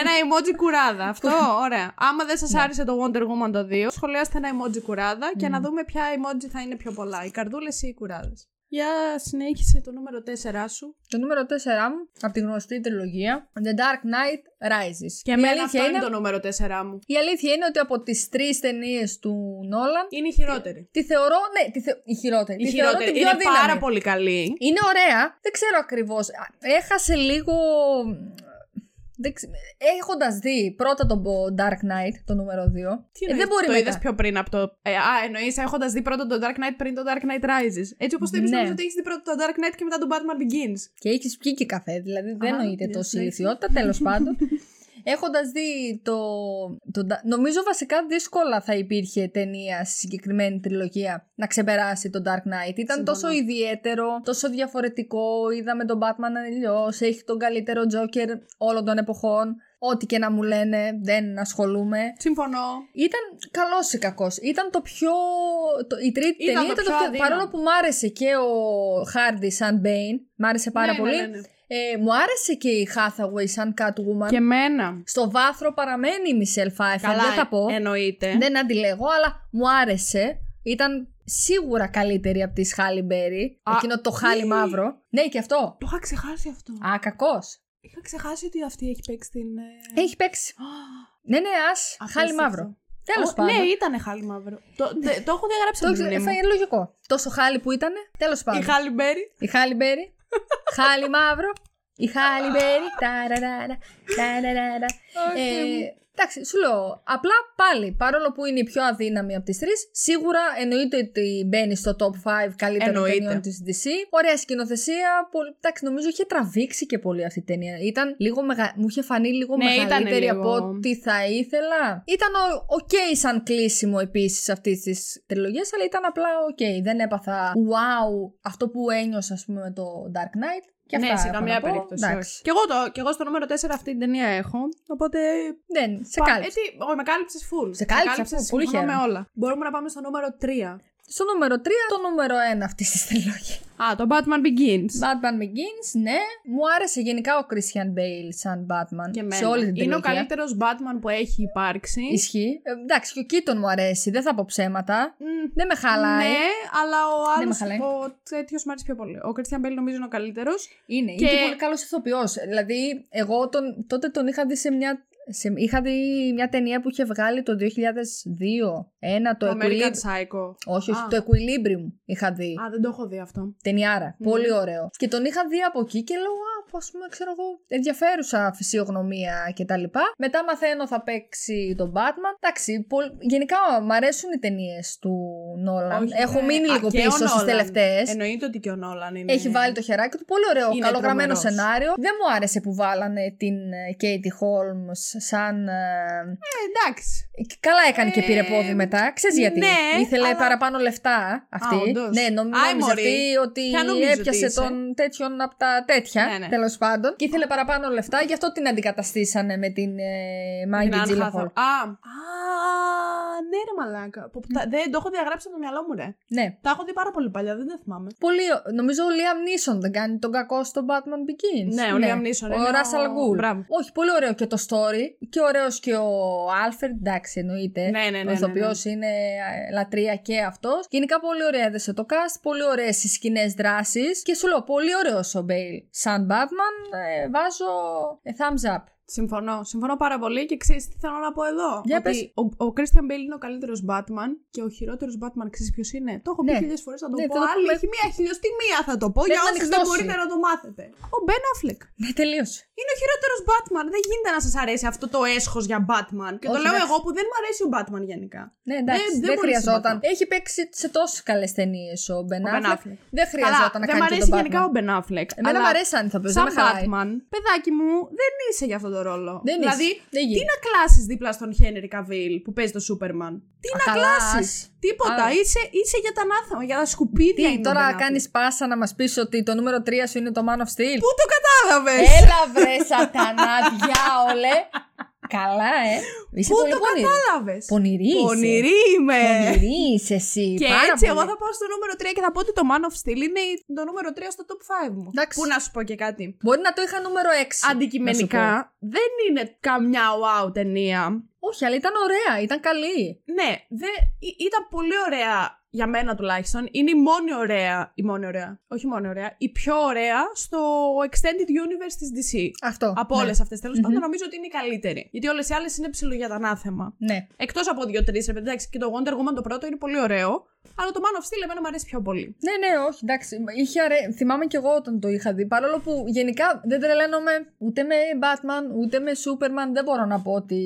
A: Ένα emoji κουράδα. <laughs> Αυτό, ωραία. Άμα δεν σας άρεσε το Wonder Woman το 2, σχολιάστε ένα emoji κουράδα και να δούμε ποια emoji θα είναι πιο πολλά. Οι καρδούλες ή οι κουράδες. Για συνέχισε το νούμερο 4 σου.
B: Το νούμερο 4 μου, από τη γνωστή τριλογία, The Dark Knight Rises.
A: Και
B: η,
A: εμένα
B: αλήθεια
A: αυτό
B: είναι,
A: είναι το νούμερο 4 μου.
B: η αλήθεια είναι ότι από τις τρεις ταινίες του Νόλαν,
A: Είναι η χειρότερη.
B: τη θεωρώ, ναι, τη θε, η χειρότερη.
A: Η
B: τη θεωρώ
A: χειρότερη.
B: την πιο
A: Είναι
B: αδύναμη.
A: πάρα πολύ καλή.
B: Είναι ωραία, δεν ξέρω ακριβώς. Α, Έχασε λίγο... Δεν ξε... Έχοντας δει πρώτα το Dark Knight, το νούμερο 2,
A: Τι
B: ε,
A: εννοείς,
B: δεν μπορεί
A: το
B: μετά.
A: είδες πιο πριν από το. Ε, α, εννοείς έχοντας δει πρώτα το Dark Knight πριν το Dark Knight Rises. Έτσι όπως το είπες,
B: Ναι.
A: νομίζω ότι έχεις δει πρώτα το Dark Knight και μετά το Batman Begins.
B: Και έχεις πιει και καφέ, δηλαδή δεν
A: Α,
B: νοείται
A: ναι,
B: τόση
A: ναι.
B: ηλικιότητα, τέλος πάντων. <laughs> Έχοντας δει το, το. Νομίζω βασικά δύσκολα θα υπήρχε ταινία στη συγκεκριμένη τριλογία να ξεπεράσει το Dark Knight. Ήταν
A: Συμφωνώ.
B: τόσο ιδιαίτερο, τόσο διαφορετικό. Είδαμε τον Batman αλλιώς. Έχει τον καλύτερο Joker όλων των εποχών. Ό,τι και να μου λένε, δεν ασχολούμαι.
A: Συμφωνώ.
B: Ήταν καλός ή κακός. Ήταν το πιο. Το, η τρίτη
A: Ήταν
B: ταινία
A: το
B: ήταν το
A: πιο
B: πιο.
A: αδύναμο.
B: Παρόλο που μ' άρεσε και ο Hardy σαν Bane, μ' άρεσε πάρα
A: Ναι,
B: πολύ.
A: ναι, ναι, ναι.
B: Ε, μου άρεσε και η Hathaway σαν Catwoman.
A: Και εμένα.
B: Στο βάθρο παραμένει η Michelle Pfeiffer,
A: Καλά,
B: δεν θα πω.
A: εννοείται.
B: Δεν αντιλέγω, αλλά μου άρεσε. Ήταν σίγουρα καλύτερη από τη Halle Berry.
A: Α,
B: Εκείνο το χάλι
A: ή.
B: μαύρο. Ναι, και αυτό.
A: Το είχα ξεχάσει αυτό.
B: Α, κακός.
A: Είχα ξεχάσει ότι αυτή έχει παίξει την. ε,
B: Έχει παίξει. Ναι, ναι, ας. Χάλι
A: απίστευτο.
B: μαύρο. Τέλος
A: Ω,
B: πάντων.
A: Ναι, ήταν χάλι μαύρο. Το, τε- το έχω διαγράψει
B: Το
A: από την
B: ξέρω,
A: μνήμη
B: θα
A: μου.
B: είναι λογικό. Τόσο χάλι που ήταν. Τέλος πάντων.
A: Η Χάλι Μπέρι.
B: Η Χάλι Μπέρι. χάλι μαύρο. Η Χάλι Μπέρι. Ταραραρα, ταραραρα. Ε, Εντάξει, σου λέω. Απλά πάλι, παρόλο που είναι η πιο αδύναμη από τις τρεις, σίγουρα εννοείται ότι μπαίνει στο top 5 καλύτερων
A: Εννοείται.
B: ταινιών της DC. Ωραία σκηνοθεσία. Πολύ... Εντάξει, νομίζω είχε τραβήξει και πολύ αυτή η ταινία. Ήταν λίγο μεγα... Μου είχε φανεί λίγο
A: Ναι, ήταν
B: μεγαλύτερη
A: λίγο.
B: από ό,τι θα ήθελα. Ήταν οκ σαν κλείσιμο επίσης αυτής της τριλογίας, αλλά ήταν απλά οκ. Δεν έπαθα wow αυτό που ένιωσα, ας πούμε, με το Dark Knight. Και
A: ναι,
B: αυτά
A: σε
B: έχω
A: καμία
B: να πω.
A: περίπτωση.
B: Εντάξει.
A: όχι. Και εγώ, το, και εγώ στο νούμερο 4 αυτή την ταινία έχω. Οπότε.
B: Δεν, σε
A: πα-
B: κάλυψε.
A: Έτσι, όχι, με κάλυψες full.
B: Σε κάλυψες full, πολύ
A: συμφωνώ με
B: χαίρομαι.
A: όλα. Μπορούμε να πάμε στο νούμερο 3.
B: Στο νούμερο 3, το νούμερο 1 αυτής της τριλογία.
A: Α, το Batman Begins.
B: Batman Begins, ναι. Μου άρεσε γενικά ο Christian Bale σαν Batman.
A: Και
B: σε όλη την
A: Είναι ο
B: τριλογία.
A: καλύτερος Batman που έχει υπάρξει.
B: Ισχύει. Ε, εντάξει, και ο Keaton μου αρέσει. Δεν θα πω ψέματα.
A: Μμ,
B: Δεν με χαλάει.
A: Ναι, αλλά ο
B: Δεν με
A: άλλος.
B: χαλάει.
A: Ο τέτοιος μου αρέσει πιο πολύ. Ο Christian Bale νομίζω είναι ο καλύτερος.
B: Είναι.
A: Και-
B: Είναι και πολύ καλός ηθοποιός. Δηλαδή, εγώ τον, τότε τον είχα δει σε μια. Σε, είχα δει μια ταινία που είχε βγάλει το 2002. Ένα, το,
A: Το American
B: Equilibrium.
A: Psycho.
B: Όχι, όχι,
A: Α.
B: το Equilibrium είχα δει.
A: Α, δεν το έχω δει αυτό.
B: Ταινιάρα.
A: Μμμ.
B: Πολύ ωραίο. Και τον είχα δει από εκεί και λέω, Α, α πούμε, ξέρω εγώ, ενδιαφέρουσα φυσιογνωμία κτλ. Μετά μαθαίνω θα παίξει τον Batman. Εντάξει, πολ- γενικά μ' αρέσουν οι ταινίες του Νόλαν.
A: Όχι,
B: Έχω
A: ναι.
B: μείνει
A: Α,
B: λίγο
A: και ο
B: πίσω στις
A: Nolan.
B: τελευταίες.
A: Εννοείται ότι και ο Νόλαν είναι.
B: Έχει βάλει το χεράκι του. Πολύ ωραίο,
A: Είναι
B: καλογραμμένο
A: τρομερός.
B: σενάριο. Δεν μου άρεσε που βάλανε την Κέιτι Holmes σαν. ε,
A: Ε, εντάξει.
B: Καλά έκανε και
A: Ε,
B: πήρε πόδι μετά. Ξέρεις γιατί;
A: ναι,
B: Ήθελε
A: αλλά-
B: παραπάνω λεφτά αυτή.
A: Α, όντως.
B: ναι, νομ,
A: Άι,
B: νόμιζε
A: μωρή.
B: αυτή ότι
A: Ποια νομίζεις ότι
B: έπιασε
A: είσαι;
B: τον τέτοιον από τα τέτοια.
A: Ναι, ναι.
B: Τέλος πάντων. Και ήθελε παραπάνω λεφτά, γι' αυτό την αντικαταστήσανε με την ε,
A: Την
B: Μάγκη
A: Anne
B: Τζίλεχολ.
A: Hathaway. Α, α, ναι, ρε μαλάκα. Που- τα- Δεν το έχω διαγράψει από το μυαλό μου, ρε.
B: Ναι.
A: Τα έχω δει πάρα πολύ παλιά, δεν τα θυμάμαι.
B: Πολύ, νομίζω ο Liam Neeson δεν κάνει τον κακό στο Batman Begins.
A: Ναι, ο Liam Neeson
B: Ο
A: είναι
B: Russell
A: ο-
B: Gould.
A: Μπράβο.
B: Όχι, πολύ ωραίο και το story. Και ωραίος και ο Alfred, εντάξει, εννοείται.
A: Ναι, ναι, ναι,
B: Ο
A: ναι,
B: ηθοποιός
A: ναι.
B: είναι ε, λατρεία και αυτός. Γενικά πολύ ωραία έδεσε το cast, πολύ ωραίες οι σκηνές δράσει. Και σου λέω, πολύ ωραίος ο Μπέιλ. Σαν Batman, ε, βάζω ε, thumbs up.
A: Συμφωνώ. Συμφωνώ πάρα πολύ και ξέρεις τι θέλω να πω εδώ;
B: Για
A: ότι
B: πες.
A: ο, ο Christian Bale είναι ο καλύτερος Batman και ο χειρότερος Batman ξέρεις ποιος είναι; Το έχω πει
B: Ναι.
A: χίλιες φορές, θα το
B: Ναι,
A: πω.
B: θα το
A: Άλλη,
B: πούμε.
A: έχει μία χιλιοστή μία θα το πω
B: Πρέπει
A: για
B: να
A: όσου δεν
B: ανοιχτώσει.
A: μπορείτε να το μάθετε. Ο Ben Affleck.
B: Ναι, τελείωσε.
A: Είναι ο χειρότερος Batman. Δεν γίνεται να σας αρέσει αυτό το έσχος για Batman. Και το
B: Όχι,
A: λέω
B: εντάξει.
A: εγώ που δεν μου αρέσει ο Batman γενικά.
B: Ναι, εντάξει,
A: Δεν-
B: δεν,
A: δεν μπορεί να
B: χρειαζόταν.
A: συμπαθώ.
B: Έχει παίξει σε τόσες καλές ταινίες ο Ben
A: Ο Ben
B: Affleck.
A: Affleck.
B: Δεν χρειαζόταν
A: Καλά,
B: να
A: δεν μ'
B: κάνει και
A: αρέσει
B: τον
A: γενικά
B: Batman.
A: ο Ben Affleck.
B: Εμένα
A: αλλά
B: μου αρέσει αν ηθοποιός, δεν
A: Σαν
B: με χαλάει.
A: Batman, παιδάκι μου, δεν είσαι για αυτό το το ρόλο.
B: Δεν
A: δηλαδή,
B: είσαι. Δεν
A: τι
B: γίνεται.
A: να κλάσεις δίπλα στον Χένρι Καβίλ που παίζει το Σούπερμαν; Τι
B: Α,
A: να
B: καλά,
A: κλάσεις;
B: ας.
A: Τίποτα.
B: Α.
A: Είσαι, είσαι για τα ανάθεμα, για τα σκουπίδια.
B: Τι,
A: είναι ο
B: τώρα
A: Ben Affleck.
B: κάνεις πάσα να μας πεις ότι το νούμερο 3 σου είναι το Man of Steel;
A: Πού το κατάλαβες;
B: Έλα βρε σατανά, <laughs> διάολε. Καλά, ε. Είσαι
A: Πού
B: πολύ
A: το
B: πονηρή.
A: κατάλαβες;
B: Πονηρή είσαι.
A: Πονηρή είμαι.
B: Πονηρή είσαι εσύ.
A: Και
B: πάρα
A: έτσι,
B: πολύ.
A: εγώ θα πάω στο νούμερο 3 και θα πω ότι το Man of Steel είναι το νούμερο 3 στο top 5 μου.
B: Εντάξει.
A: Πού να σου πω και κάτι.
B: Μπορεί να το είχα νούμερο 6.
A: Αντικειμενικά δεν είναι καμιά wow ταινία.
B: Όχι, αλλά ήταν ωραία, ήταν καλή.
A: Ναι, δε, ή- ήταν πολύ ωραία για μένα τουλάχιστον. Είναι η μόνη ωραία. Η μόνη ωραία. Όχι η μόνη ωραία. Η πιο ωραία στο Extended Universe της DC.
B: Αυτό.
A: Από
B: ναι.
A: όλες αυτές τέλος πάντων, νομίζω ότι είναι η καλύτερη. Γιατί όλες οι άλλες είναι ψηλό για τα ανάθεμα.
B: Ναι.
A: Εκτός από δύο-τρει, ρε παιδί, εντάξει, και το Wonder Woman το πρώτο είναι πολύ ωραίο. Αλλά το Man of Steel εμένα μου αρέσει πιο πολύ.
B: Ναι, ναι, όχι, εντάξει. Είχε αρέ... Θυμάμαι κι εγώ όταν το είχα δει. Παρόλο που γενικά δεν τρελαίνομαι ούτε με Batman, ούτε με Superman. Δεν μπορώ να πω ότι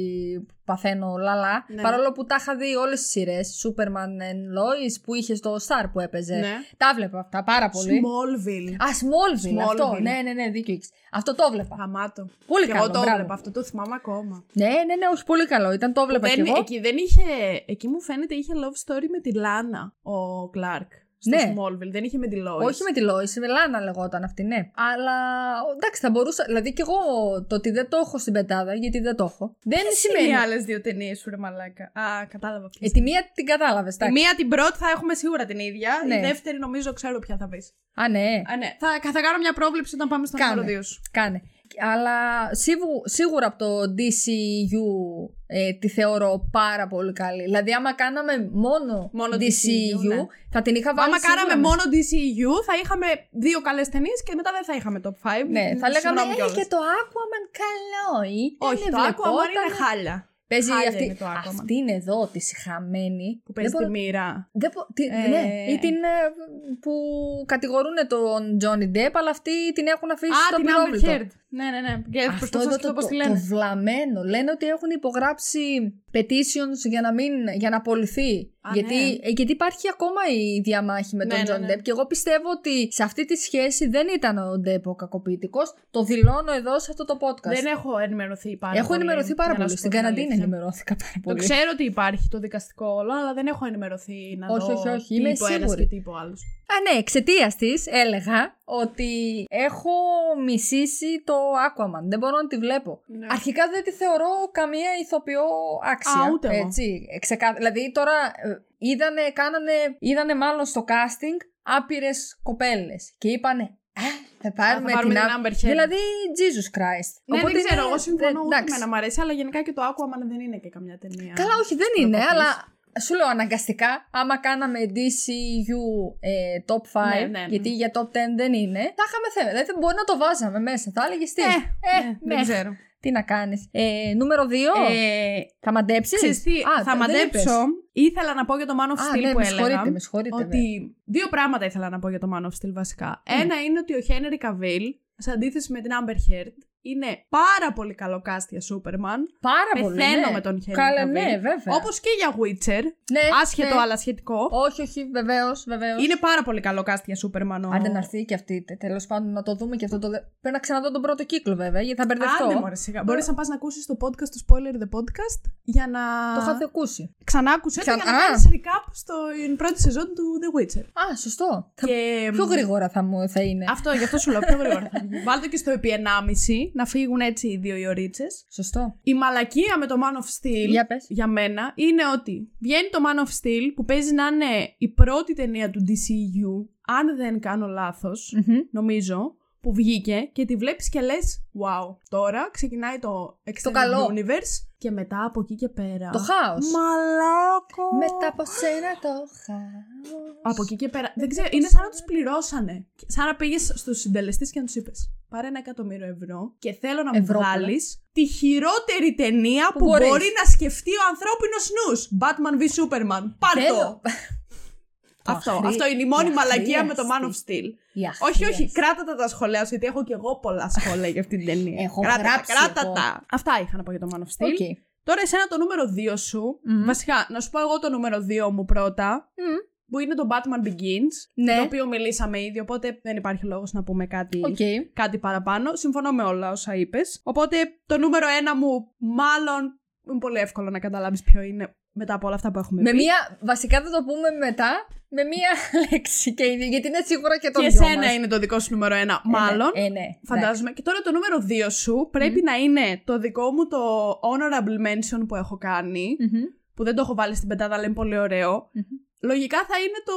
B: παθαίνω λαλά.
A: Ναι.
B: Παρόλο που τα είχα δει όλες τις σειρές. Superman and Lois που είχε στο Star που έπαιζε.
A: Ναι.
B: Τα βλέπα αυτά πάρα πολύ.
A: Smallville.
B: Α, Smallville, αυτό.
A: Smallville.
B: Ναι, ναι, ναι, δίκιο έχεις. Αυτό το βλέπα.
A: Γαμάτο.
B: Πολύ
A: και
B: καλό,
A: εγώ το
B: μπράβο.
A: έβλεπα, αυτό το θυμάμαι ακόμα.
B: Ναι, ναι, ναι, όχι πολύ καλό. Ήταν το έβλεπα κι
A: Δεν,
B: εγώ.
A: εκεί δεν είχε. Εκεί μου φαίνεται είχε love story με τη Λάνα ο Κλάρκ. Στο
B: Ναι.
A: Smallville. Δεν είχε με τη Lois.
B: Όχι με τη Lois, με Λάνα λεγόταν αυτή, ναι. Αλλά εντάξει, θα μπορούσα. Δηλαδή και εγώ το ότι δεν το έχω στην πετάδα, γιατί δεν το έχω. Δεν
A: είναι
B: σημαίνει.
A: οι άλλες δύο ταινίες σου, ρε Μαλάκα. Α, κατάλαβα.
B: Ε, τη μία την κατάλαβες,
A: Τη μία την πρώτη θα έχουμε σίγουρα την ίδια.
B: Ναι.
A: Η δεύτερη νομίζω ξέρω ποια θα πεις.
B: Α, ναι.
A: Α, ναι. Θα, θα κάνω μια πρόβλεψη όταν πάμε στο
B: Κάνε.
A: νούμερο 2 σου.
B: Κάνε. Αλλά σίγου- σίγουρα από το DCU ε, τη θεωρώ πάρα πολύ καλή. Δηλαδή, άμα κάναμε μόνο,
A: Μόνο
B: DCU,
A: DCU, ναι.
B: θα την είχα βάλει.
A: Άμα
B: σίγουρα
A: κάναμε
B: μέσα.
A: μόνο DCU, θα είχαμε δύο καλές ταινίες και μετά δεν θα είχαμε top 5.
B: Ναι, θα λέγαμε
A: Συγγνώμη
B: ε,
A: κιόλας.
B: και το Aquaman καλό ήταν.
A: Όχι, το Aquaman είναι χάλια.
B: Παίζει
A: Χάλια
B: αυτή,
A: είναι το Aquaman.
B: αυτή είναι εδώ, τη χαμένη.
A: Που παίζει
B: Δεν
A: τη
B: μπορώ-
A: μοίρα.
B: Δεν μπο- τη-
A: Ε.
B: Ναι, ή την ε, που κατηγορούν τον Johnny Depp, αλλά αυτοί την έχουν αφήσει
A: Α,
B: στο
A: την Amber
B: απειρόβλητο.
A: Heard. Ναι, ναι, ναι. Και
B: Αυτό
A: προσπαθώ
B: εδώ
A: να
B: το,
A: σκεφτώ
B: το,
A: πώς τη
B: το
A: λένε.
B: βλαμμένο. Λένε ότι έχουν υπογράψει petitions για να, μην, για να απολυθεί.
A: Α,
B: γιατί,
A: ναι.
B: ε, γιατί υπάρχει ακόμα η διαμάχη με
A: Ναι,
B: τον
A: ναι,
B: John
A: ναι.
B: Depp. Και εγώ πιστεύω ότι σε αυτή τη σχέση δεν ήταν ο Depp ο κακοποιητικό. Το δηλώνω εδώ σε αυτό το podcast.
A: Δεν έχω ενημερωθεί πάρα
B: Έχω
A: πολύ.
B: ενημερωθεί πάρα
A: για να
B: πολύ.
A: σου
B: Στην
A: πω την
B: καραντίνα
A: αλήθεια.
B: ενημερώθηκα πάρα
A: Το
B: πολύ.
A: ξέρω ότι υπάρχει το δικαστικό όλο, αλλά δεν έχω ενημερωθεί να
B: Όχι,
A: δω
B: όχι, όχι,
A: τι
B: είμαι
A: είπε ο ένας
B: σίγουρη.
A: και τι είπε ο άλλος.
B: Α, ναι, εξαιτίας της έλεγα ότι έχω μισήσει το Aquaman. Δεν μπορώ να τη βλέπω.
A: Ναι.
B: Αρχικά δεν τη θεωρώ καμία ηθοποιό άξια.
A: Α, ούτε εγώ.
B: έτσι, ξεκα... Δηλαδή τώρα ε, είδανε, κάνανε, είδανε μάλλον στο casting άπειρες κοπέλες και είπανε Α, θα πάρουμε,
A: θα πάρουμε
B: την,
A: την
B: Am-
A: Amber Heard.
B: Δηλαδή, Jesus Christ.
A: Ναι,
B: Οπότε
A: δεν ξέρω,
B: είναι-
A: εγώ συμφωνώ
B: δεν-
A: ούτε
B: εντάξει.
A: με να μ' αρέσει, αλλά γενικά και το Aquaman δεν είναι και καμιά ταινία.
B: Καλά, όχι, δεν
A: να
B: είναι,
A: το πεις.
B: αλλά σου λέω αναγκαστικά, άμα κάναμε DCU ε, top 5,
A: Ναι, ναι, ναι.
B: γιατί για top 10 δεν είναι, θα είχαμε θέμα. Δηλαδή μπορεί να το βάζαμε μέσα. Θα έλεγε τι.
A: Ε,
B: ε,
A: ναι, δεν ξέρω.
B: Τι να κάνεις. Ε, νούμερο 2.
A: Ε,
B: θα μαντέψεις;
A: Ξέρεις τι, θα μαντέψω. Ήθελα να πω για το Man of
B: Α,
A: Steel
B: ναι,
A: που
B: με
A: έλεγα.
B: συγχωρείτε, με συγχωρείτε. βέβαια.
A: Ότι δύο πράγματα ήθελα να πω για το Man of Steel βασικά. Ένα είναι ότι ο Henry Cavill, σε αντίθεση με την Amber Heard, είναι πάρα πολύ καλό cast για Superman.
B: Πάρα πολύ.
A: Πεθαίνω
B: ναι.
A: με τον Henry
B: Καλά,
A: Cavill.
B: ναι, βέβαια.
A: Όπως και για Witcher.
B: Ναι,
A: Άσχετο
B: ναι.
A: αλλά σχετικό.
B: Όχι, όχι, βεβαίως, βεβαίως.
A: Είναι πάρα πολύ καλό cast για Superman. ο-
B: Άντε να έρθει και αυτή. Τέλος πάντων, να το δούμε και αυτό το. δε- Πρέπει να ξαναδώ τον πρώτο κύκλο, βέβαια, γιατί θα μπερδευτώ.
A: Άντε μωρέ σιγά. Μπορείς να πας να ακούσεις το podcast του Spoiler the Podcast για να...
B: Το είχατε ακούσει.
A: Ξανά άκουσέ το
B: Ξανά-
A: για να
B: Α.
A: κάνεις recap στην πρώτη σεζόν του The Witcher.
B: Α, σωστό. Θα-
A: Και...
B: Πιο γρήγορα θα μου θα είναι.
A: Αυτό, γι' αυτό σου λέω πιο γρήγορα. θα βγει. <laughs> Βάλτε και στο επί 1,5 να φύγουν έτσι οι δύο οι ωρίτσες.
B: Σωστό.
A: Η μαλακία με το Man of Steel
B: Για πες.
A: για μένα είναι ότι βγαίνει το Man of Steel που παίζει να είναι η πρώτη ταινία του DCU, αν δεν κάνω λάθος,
B: Μμμ.
A: νομίζω, που βγήκε και τη βλέπεις και λες wow, τώρα ξεκινάει το Extended
B: καλό.
A: Universe και μετά από εκεί και πέρα.
B: Το χάος.
A: Μαλάκο!
B: Μετά από σένα το χάος.
A: Από εκεί και πέρα. Δεν ξέρω, είναι σαν να τους πληρώσανε. Σαν να πήγες στους συντελεστές και να τους είπες: Πάρε ένα εκατομμύριο ευρώ και θέλω να μου
B: Ευρώ,
A: βγάλεις τη χειρότερη ταινία που,
B: μπορείς.
A: μπορεί να σκεφτεί ο ανθρώπινος νους. Batman v Superman. Πάρ το! <laughs>
B: Θέλω.
A: Αυτό,
B: Αχρεί-
A: αυτό είναι η μόνη
B: η
A: μαλακία με το Man of
B: αχρείαστη.
A: Steel.
B: Η
A: Όχι, όχι,
B: αχρείαστη.
A: κράτα τα τα σχόλιά σου, γιατί έχω και εγώ πολλά σχόλια για αυτή την ταινία.
B: Έχω
A: κράτα, τα,
B: γράψει
A: κράτα
B: εγώ.
A: τα. Αυτά είχα να πω για το Man of Steel.
B: OK.
A: Τώρα, εσένα το νούμερο 2 σου.
B: Μμμ.
A: Βασικά, να σου πω εγώ το νούμερο 2 μου πρώτα.
B: Μμμ.
A: που είναι το Batman Begins.
B: Ναι.
A: Το οποίο μιλήσαμε ήδη, οπότε δεν υπάρχει λόγος να πούμε κάτι,
B: Οκ.
A: κάτι παραπάνω. Συμφωνώ με όλα όσα είπες. Οπότε το νούμερο ένα μου, μάλλον. Είναι πολύ εύκολο να καταλάβεις ποιο είναι μετά από όλα αυτά που έχουμε
B: Με
A: πει.
B: μία, βασικά θα το πούμε μετά, με μία <laughs> λέξη και ίδιο, γιατί είναι σίγουρα και το
A: Και
B: δυο
A: εσένα
B: μας.
A: είναι το δικό σου νούμερο ένα,
B: Ε, ναι,
A: μάλλον.
B: Ε, ναι.
A: Φαντάζομαι. Και τώρα το νούμερο 2 σου πρέπει να είναι το δικό μου το honorable mention που έχω κάνει.
B: Εντάξει. Μμμ.
A: Που δεν το έχω βάλει στην πετάδα, αλλά είναι πολύ ωραίο.
B: Μμμ.
A: Λογικά θα είναι το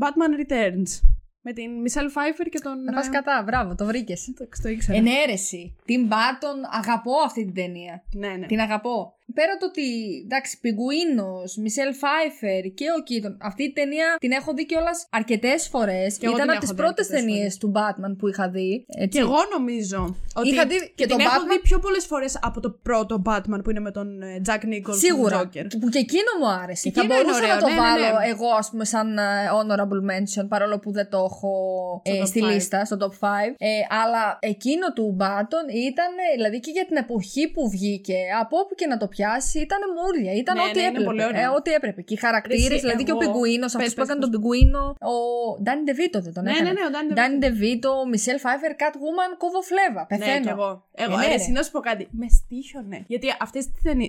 A: Batman Returns. Με την Michelle Pfeiffer και τον.
B: Να πας
A: ε,
B: κατά, μπράβο, το βρήκες.
A: Το, το ήξερα.
B: Ε, ναι, ρε, εσύ. Την Μπάτον, αγαπώ αυτή την ταινία.
A: ναι, ναι.
B: Την αγαπώ. Πέρα το ότι, εντάξει, Πιγκουίνο, Μισελ Φάιφερ και ο Κίτον. Αυτή η ταινία την έχω δει κιόλας αρκετές φορές.
A: Και εγώ
B: Ήταν
A: την
B: από τις
A: έχω δει
B: πρώτες
A: αρκετές
B: ταινίες
A: φορές.
B: του Batman που είχα δει. Έτσι.
A: Και εγώ νομίζω ότι.
B: Είχα δει και
A: την
B: τον
A: έχω
B: Batman-
A: δει πιο πολλές φορές από το πρώτο Batman που είναι με τον ε, Jack Nicholson.
B: Σίγουρα.
A: τον Joker.
B: Που και εκείνο μου άρεσε.
A: Και
B: Θα
A: εκείνο είναι
B: μπορούσα
A: ωραίο,
B: να το
A: ναι, ναι,
B: βάλω
A: ναι.
B: εγώ, ας πούμε, σαν ε, honorable mention, παρόλο που δεν το έχω
A: Στο
B: ε,
A: top
B: στη
A: five.
B: λίστα, στο top 5. Ε, αλλά εκείνο του Μπάτον ήταν, ε, δηλαδή και για την εποχή που βγήκε, από όπου και να το πιάσει, ήταν μούρια. Ήταν
A: Ναι,
B: ό,τι
A: ναι, είναι
B: έπρεπε.
A: πολύ ωραίο.
B: Ε, ό,τι έπρεπε. Και οι χαρακτήρες,
A: Ρε, εσύ,
B: δηλαδή και ο
A: εγώ-
B: Πιγκουίνο, αυτός
A: Πες,
B: που
A: πες,
B: έκανε
A: πες.
B: τον Πιγκουίνο, ο Ντάνι Ντεβίτο δεν τον
A: Ναι,
B: έκανε.
A: ναι, ναι, ο Danny
B: Ντάνι
A: DeVito.
B: Ντεβίτο, Μισελ Φάιφερ, Catwoman, κόβω φλέβα.
A: Ναι,
B: Πεθαίνω.
A: κι εγώ. Εγώ,
B: Ε, ναι,
A: ρε,
B: ρε.
A: εσύ να σου πω κάτι. Με στήχιονε. Γιατί αυτές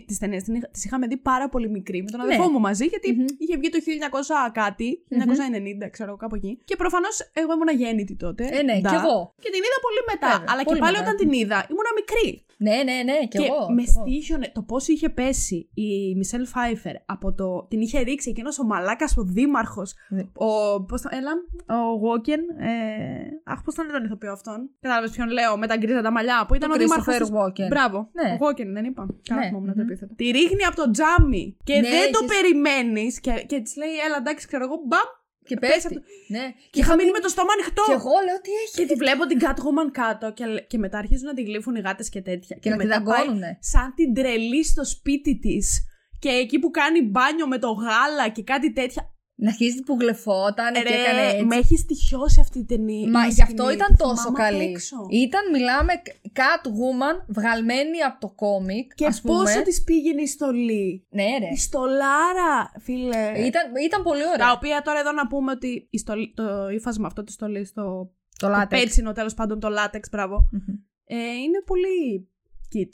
A: τις ταινίες τις είχαμε δει πάρα πολύ μικρή με τον
B: Ναι.
A: αδερφό μου μαζί, γιατί
B: Μμμ.
A: είχε βγει το 1900 κάτι, 1990, ξέρω εγώ, κάπου εκεί. Και προφανώς εγώ ήμουν γέννητη τότε.
B: Ε, ναι,
A: Ντα.
B: κι εγώ.
A: Και την είδα πολύ μετά.
B: Βέβαια,
A: αλλά
B: πολύ
A: και πάλι
B: μετά.
A: όταν την είδα, ήμουν μικρή.
B: Ναι, ναι, ναι, κι
A: και
B: εγώ.
A: με
B: κι εγώ.
A: στήχιονε το πώς είχε πέσει η Μισελ Φάιφερ από το. Την είχε ρίξει εκείνος ο μαλάκας ο δήμαρχος.
B: Ναι.
A: Ο. Πώς το. Έλα. Ο Walken. Ε, αχ, πώς τον τον ηθοποιό αυτόν. Κατάλαβες ποιον λέω. Με τα γκρίζα τα μαλλιά. Που ήταν
B: Το
A: ο δήμαρχος.
B: Christopher Walken.
A: Μπράβο.
B: Ναι.
A: Ο Walken, δεν είπα. Καλά
B: Ναι,
A: θυμόμουν το
B: μμμ.
A: επίθετο. Τη ρίχνει από το τζάμι. Και
B: Ναι,
A: δεν το
B: έχεις-
A: περιμένεις. Και, και της λέει, Έλα, εντάξει, ξέρω εγώ. Μπαμ.
B: Και
A: πέσει
B: πέφτει.
A: από το-
B: Ναι.
A: Και είχα μείνει με το στόμα ανοιχτό.
B: Και εγώ λέω τι έχει.
A: Και τη βλέπω την Catwoman κάτω και, λέ- και μετά αρχίζουν να τη γλύφουν οι γάτες και τέτοια.
B: Και να τη
A: μετά πάει
B: δαγκώνουνε.
A: Σαν την τρελή στο σπίτι της. Και εκεί που κάνει μπάνιο με το γάλα και κάτι τέτοια.
B: Να αρχίζεις που γλεφόταν και έκανε
A: Ρε,
B: έτσι.
A: με έχεις στοιχειώσει αυτή η ταινία.
B: Μα
A: η
B: γι' αυτό
A: σκηνή.
B: ήταν
A: Τη
B: τόσο
A: θυμάμαι απ'
B: καλή.
A: έξω.
B: Ήταν, μιλάμε, Catwoman βγαλμένη από το κόμικ.
A: Και
B: ας πούμε.
A: πόσο της πήγαινε η στολή.
B: Ναι, ρε.
A: Η στολάρα, φίλε.
B: Ήταν, ήταν πολύ ωραία.
A: Τα οποία τώρα εδώ να πούμε ότι η στολή, το ύφασμα αυτό της στολής, το,
B: Το
A: το
B: λάτεξ.
A: πέτσινο τέλος πάντων, το λάτεξ, μπράβο.
B: Μμμ.
A: Ε, είναι πολύ kit,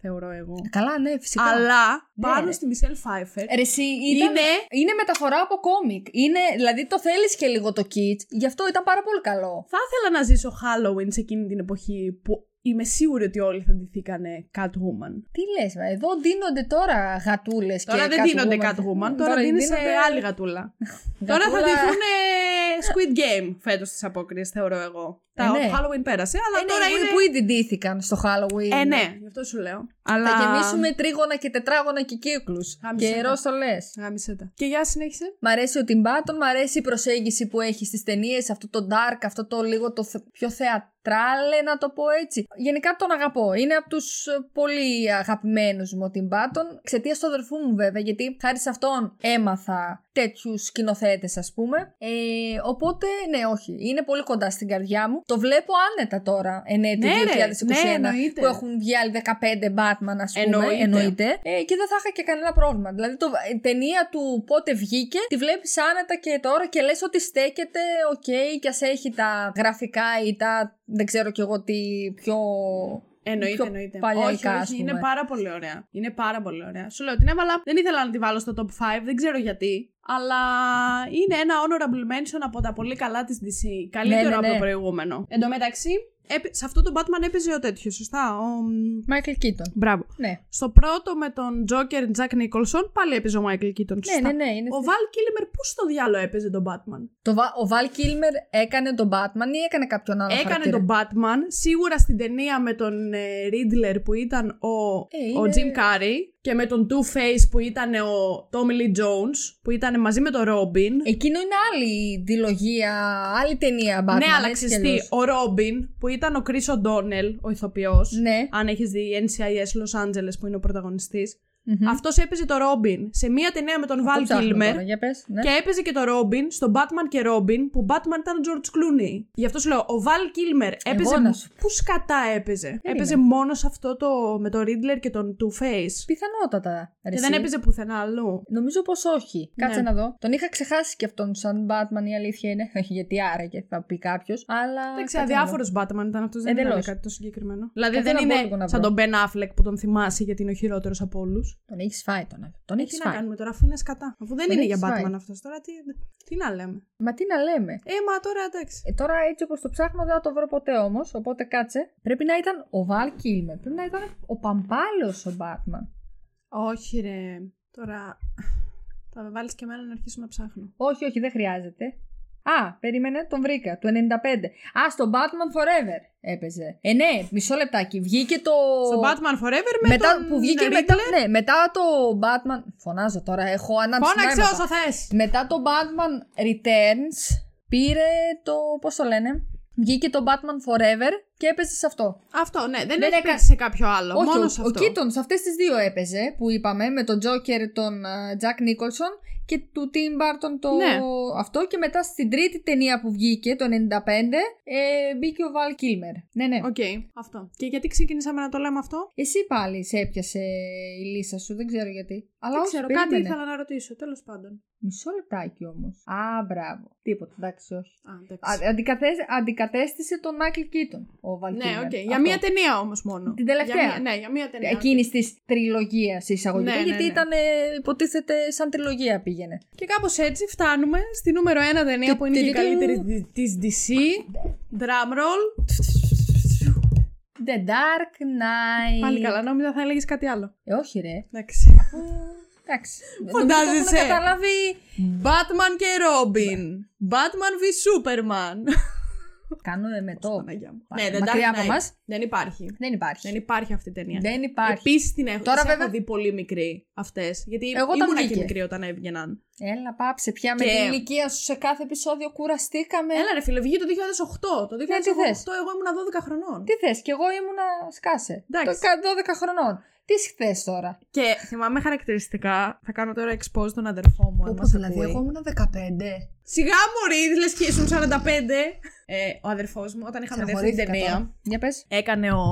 A: θεωρώ εγώ.
B: Καλά, ναι, φυσικά.
A: Αλλά
B: Ναι,
A: πάνω
B: ρε.
A: στη Μισελ Φάιφερ.
B: Ρε, εσύ, ήταν,
A: Είναι-
B: είναι μεταφορά από κόμικ. Είναι, δηλαδή το θέλεις και λίγο το kit. Γι' αυτό ήταν πάρα πολύ καλό.
A: Θα ήθελα να ζήσω Halloween σε εκείνη την εποχή που είμαι σίγουρη ότι όλοι θα ντυθήκανε Catwoman.
B: Τι λες, μα, εδώ δίνονται τώρα γατούλες
A: Τώρα
B: και
A: δεν δίνονται
B: Catwoman.
A: Catwoman, τώρα δίνει σε
B: δίνονται
A: άλλη γατούλα. <laughs> Τώρα θα
B: γατούλα-
A: ντυθούν Squid Game φέτος τη απόκριες, θεωρώ εγώ. Τα
B: Ε, ναι.
A: το Halloween πέρασε, αλλά
B: Ε, ναι,
A: τώρα
B: που-
A: είναι.
B: Που ήδη ντύθηκαν στο Halloween.
A: Ε, ναι, γι' αυτό σου λέω. Αλλά...
B: Θα γεμίσουμε τρίγωνα και τετράγωνα και κύκλους.
A: Γάμισε
B: Και
A: τα.
B: ρόστολες.
A: Γάμισε τα. Και για συνέχισε.
B: Μ' αρέσει ο Tim Burton, μ' αρέσει η προσέγγιση που έχει στις ταινίες, αυτό το dark, αυτό το λίγο το θε- πιο θεατράλε να το πω έτσι. Γενικά τον αγαπώ. Είναι από τους ε, πολύ αγαπημένους μου ο Tim Burton. Εξαιτίας του αδερφού μου βέβαια, γιατί χάρη σε αυτόν έμαθα τέτοιους σκηνοθέτες ας πούμε. Ε, οπότε ναι, όχι. Είναι πολύ κοντά στην καρδιά μου. Το βλέπω άνετα τώρα, εν έτει
A: Ναι, ρε.
B: 2021,
A: Ναι, εννοείται.
B: που έχουν βγει άλλοι 15 Batman ας πούμε.
A: Εννοείται.
B: Ε, και δεν θα είχα και κανένα πρόβλημα. Δηλαδή το, η ταινία του πότε βγήκε, τη βλέπεις άνετα και τώρα και λες ότι στέκεται, οκ, και ας έχει τα γραφικά ή τα δεν ξέρω κι εγώ τι πιο...
A: Εννοείται,
B: πιο
A: εννοείται.
B: παλιακά,
A: όχι,
B: ας
A: όχι,
B: πούμε.
A: είναι πάρα πολύ ωραία. Είναι πάρα πολύ ωραία. Σου λέω την έβαλα. Δεν ήθελα να τη βάλω στο top 5, δεν ξέρω γιατί. Αλλά είναι ένα honorable mention από τα πολύ καλά της DC. Καλύτερο
B: ναι,
A: από
B: ναι.
A: το προηγούμενο. Εν τω μεταξύ, έπαι- σε αυτό το Batman έπαιζε ο τέτοιος, σωστά. Ο...
B: Michael Keaton.
A: Μπράβο.
B: Ναι.
A: Στο πρώτο με τον Joker Jack Nicholson πάλι έπαιζε ο Michael Keaton.
B: Ναι,
A: Σωστά.
B: ναι, ναι. Είναι
A: Ο Val Kilmer πού στο διάλογο έπαιζε τον Batman;
B: το, Βα- ο Val Kilmer έκανε τον Batman ή έκανε κάποιον άλλο
A: Έκανε
B: χαρακτήρα;
A: τον Batman, σίγουρα στην ταινία με τον ε, Riddler που ήταν ο,
B: Ε,
A: ο
B: είναι-
A: Jim Carrey και με τον Two-Face που ήταν ο Tommy Lee Jones που ήταν μαζί με τον Robin.
B: Εκείνο είναι άλλη δηλογία, άλλη ταινία Batman.
A: ναι, αλλά
B: έτσι κι
A: ξέρεις τι,
B: αλλιώς.
A: ο Robin που ήταν ο Chris O'Donnell, ο ηθοποιός,
B: Ναι.
A: αν έχεις δει NCIS Los Angeles που είναι ο πρωταγωνιστής,
B: Μμμ.
A: Αυτός έπαιζε το Ρόμπιν σε μία ταινία με τον
B: Αυτό
A: Βαλ
B: ψάχνουμε
A: Κίλμερ.
B: τώρα, Για πες, ναι.
A: Και έπαιζε και το Ρόμπιν στο Batman και Ρόμπιν που Batman ήταν ο George Clooney. Γι' αυτό σου λέω, ο Βαλ Κίλμερ έπαιζε.
B: να σου
A: Πού σκατά έπαιζε. Έπαιζε μόνος σε αυτό το. με το Riddler και τον Two Face.
B: Πιθανότατα. ρε
A: Και
B: εσύ.
A: δεν έπαιζε πουθενά αλλού.
B: Νομίζω πως όχι.
A: Ναι.
B: Κάτσε να δω. Τον είχα ξεχάσει και αυτόν σαν Batman, η αλήθεια είναι. Όχι, <laughs> γιατί άραγε, θα πει κάποιος. Αλλά.
A: Εντάξει,
B: κάτσε να
A: αδιάφορο Batman ήταν αυτός, δεν
B: Εντελώς.
A: ήταν κάτι το συγκεκριμένο. Δηλαδή
B: Αυτό
A: δεν
B: να
A: είναι
B: μπορώ να
A: σαν
B: βρω.
A: τον Ben Affleck που τον θυμάσαι γιατί είναι ο χειρότερος από όλους.
B: Δω. Τον έχεις φάει τον άνθρωπο. Τον
A: Ε,
B: έχεις
A: τι να
B: φάει.
A: κάνουμε τώρα, αφού είναι σκατά. Αφού δεν
B: Τον
A: είναι για
B: έχεις φάει.
A: Batman αυτός τώρα, τι, τι να λέμε.
B: Μα τι να λέμε.
A: Ε, μα τώρα εντάξει.
B: Ε, τώρα έτσι όπως το ψάχνω δεν θα το βρω ποτέ όμως. Οπότε κάτσε. Πρέπει να ήταν ο Βαλ Κίλμερ. Πρέπει να ήταν ο Παμπάλαιο ο Batman.
A: Όχι, ρε. Τώρα. Θα με βάλεις και εμένα να αρχίσω να ψάχνω.
B: Όχι, όχι, δεν χρειάζεται. Α, περίμενε, τον βρήκα. Του 95. Α, στο Batman Forever έπαιζε. Ε, ναι, μισό λεπτάκι. Βγήκε το.
A: Στο Batman Forever με
B: μετά,
A: τον
B: που βγήκε
A: Riddler.
B: μετά, ναι, μετά το Batman. Φωνάζω τώρα, έχω ανάψει.
A: Φώναξε
B: νόηματα.
A: όσο θες.
B: Μετά το Batman Returns πήρε το. Πώς το λένε; Βγήκε το Batman Forever και έπαιζε σε αυτό.
A: Αυτό, ναι. Δεν,
B: Δεν
A: έχει
B: έκα-
A: παίξει σε κάποιο άλλο.
B: Όχι,
A: μόνος
B: ο,
A: σε
B: ο
A: αυτό.
B: Keaton σε αυτές τις δύο έπαιζε που είπαμε με τον Joker τον ε, Jack Nicholson και του Tim Burton το
A: Ναι.
B: αυτό και μετά στην τρίτη ταινία που βγήκε το 95 ε, μπήκε ο Val Kilmer. Ναι, ναι.
A: Οκ, αυτό. Και γιατί ξεκινήσαμε να το λέμε αυτό;
B: Εσύ πάλι σε έπιασε η λύσσα σου, δεν ξέρω γιατί. Αλλά
A: Δεν
B: όχι,
A: ξέρω,
B: περίμενε.
A: κάτι ήθελα να ρωτήσω, τέλος πάντων.
B: Μισό λεπτάκι όμως. Α, μπράβο. Τίποτα, εντάξει, όχι.
A: Α, εντάξει.
B: Α, αντικατέ- αντικατέστησε τον Μάικλ Κίτον ο Val
A: ναι,
B: Kilmer.
A: OK. Για
B: Αυτό.
A: μία ταινία όμως μόνο.
B: Την τελευταία.
A: Για μία- ναι, για μία ταινία.
B: Εκείνης της τριλογίας εισαγωγικά.
A: Ναι, ναι,
B: γιατί
A: ναι.
B: ήταν, ε, υποτίθεται, σαν τριλογία πήγαινε.
A: Και κάπως έτσι φτάνουμε στη νούμερο 1 ταινία που είναι και η
B: Του- του-
A: καλύτερη της DC. Drum roll.
B: The Dark Knight.
A: Πάλι καλά, νόμιζα θα έλεγες κάτι άλλο.
B: Ε, όχι ρε.
A: Εντάξει.
B: Εντάξει.
A: Φαντάζεσαι.
B: Νομίζω το έχουν καταλάβει.
A: Batman και Robin. Batman v Superman.
B: Κάνω εμετό.
A: Παναγιά μου.
B: Πάλι.
A: Ναι, The
B: Μακριά
A: Dark
B: από
A: Knight.
B: μας.
A: Δεν υπάρχει.
B: Δεν υπάρχει.
A: Δεν υπάρχει αυτή η ταινία.
B: Δεν υπάρχει.
A: Επίσης την έχω,
B: Τώρα,
A: τις έχω
B: βέβαια-
A: δει πολύ μικρή αυτές. Γιατί
B: Εγώ όταν
A: ήμουν και
B: βγήκε.
A: μικρή όταν έβγαιναν.
B: Έλα, πάψε πια με
A: Και-
B: την ηλικία σου σε κάθε επεισόδιο κουραστήκαμε.
A: Έλα ρε φίλε, βγήκε το 2008. Το 2008
B: τι θες;
A: εγώ ήμουν 12 χρονών.
B: Τι θες, κι εγώ ήμουνα σκάσε.
A: Εντάξει.
B: Το κα- 12 χρονών. Τι θες τώρα;
A: Και θυμάμαι χαρακτηριστικά, θα κάνω τώρα expose τον αδερφό μου. αν
B: Όπως
A: μας
B: δηλαδή,
A: ακούει.
B: εγώ ήμουνα 15.
A: Σιγά μωρή, λες και ήσουν 45. Ε, ο αδερφός μου, όταν είχαμε δει αυτή την
B: Στεναχωρήθηκα
A: ταινία,
B: τώρα. Για πες.
A: έκανε ο,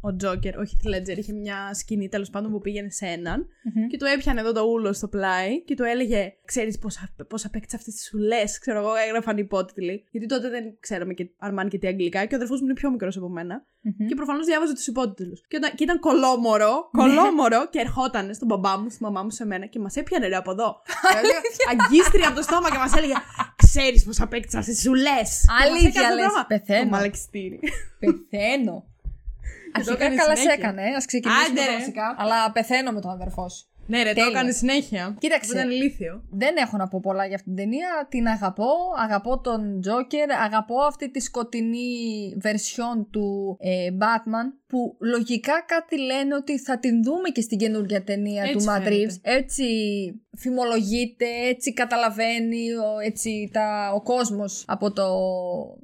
A: ο Τζόκερ, όχι τη Ledger, είχε μια σκηνή τέλος πάντων που πήγαινε σε έναν
B: Μμμ.
A: και του έπιανε εδώ το ούλο στο πλάι και του έλεγε: Ξέρεις πόσα, πόσα παίξει αυτές τις σουλές. Ξέρω εγώ, έγραφαν υπότιτλοι. Γιατί τότε δεν ξέραμε και Αρμάν και τι αγγλικά και ο αδερφός μου είναι πιο μικρός από μένα.
B: Μμμ.
A: Και προφανώς διάβαζε τους υπότιτλους. Και, όταν- και ήταν κολόμορο, κολόμορο και ερχόταν στον μπαμπά μου, στη μαμά μου, σε μένα και μας έπιανε ρε από εδώ. δηλαδή, αγκίστρια από το στόμα και μας έλεγε: Ξέρεις πόσα παίξει αυτέ τι σουλέ.
B: Αλήθεια λες, πεθαίνω.
A: Το μαλακιστήρι.
B: Πεθαίνω. <laughs> Αρχικά
A: έκανε
B: καλά σε
A: συνέχεια.
B: έκανε, ας ξεκινήσουμε
A: Άντε,
B: τα
A: ρε.
B: βασικά. Αλλά πεθαίνω με τον αδερφό σου.
A: Ναι, ρε, το
B: Τέλεια.
A: έκανε συνέχεια.
B: Κοίταξε.
A: Που Ήταν ηλίθιο.
B: Δεν έχω να πω πολλά για αυτήν την ταινία. Την αγαπώ. Αγαπώ τον Τζόκερ. Αγαπώ αυτή τη σκοτεινή version του ε, Batman. Που λογικά κάτι λένε ότι θα την δούμε και στην καινούργια ταινία
A: Έτσι
B: του Matt
A: φαίνεται.
B: Reeves. Έτσι φημολογείται, έτσι καταλαβαίνει ο, έτσι, τα, ο κόσμος από, το,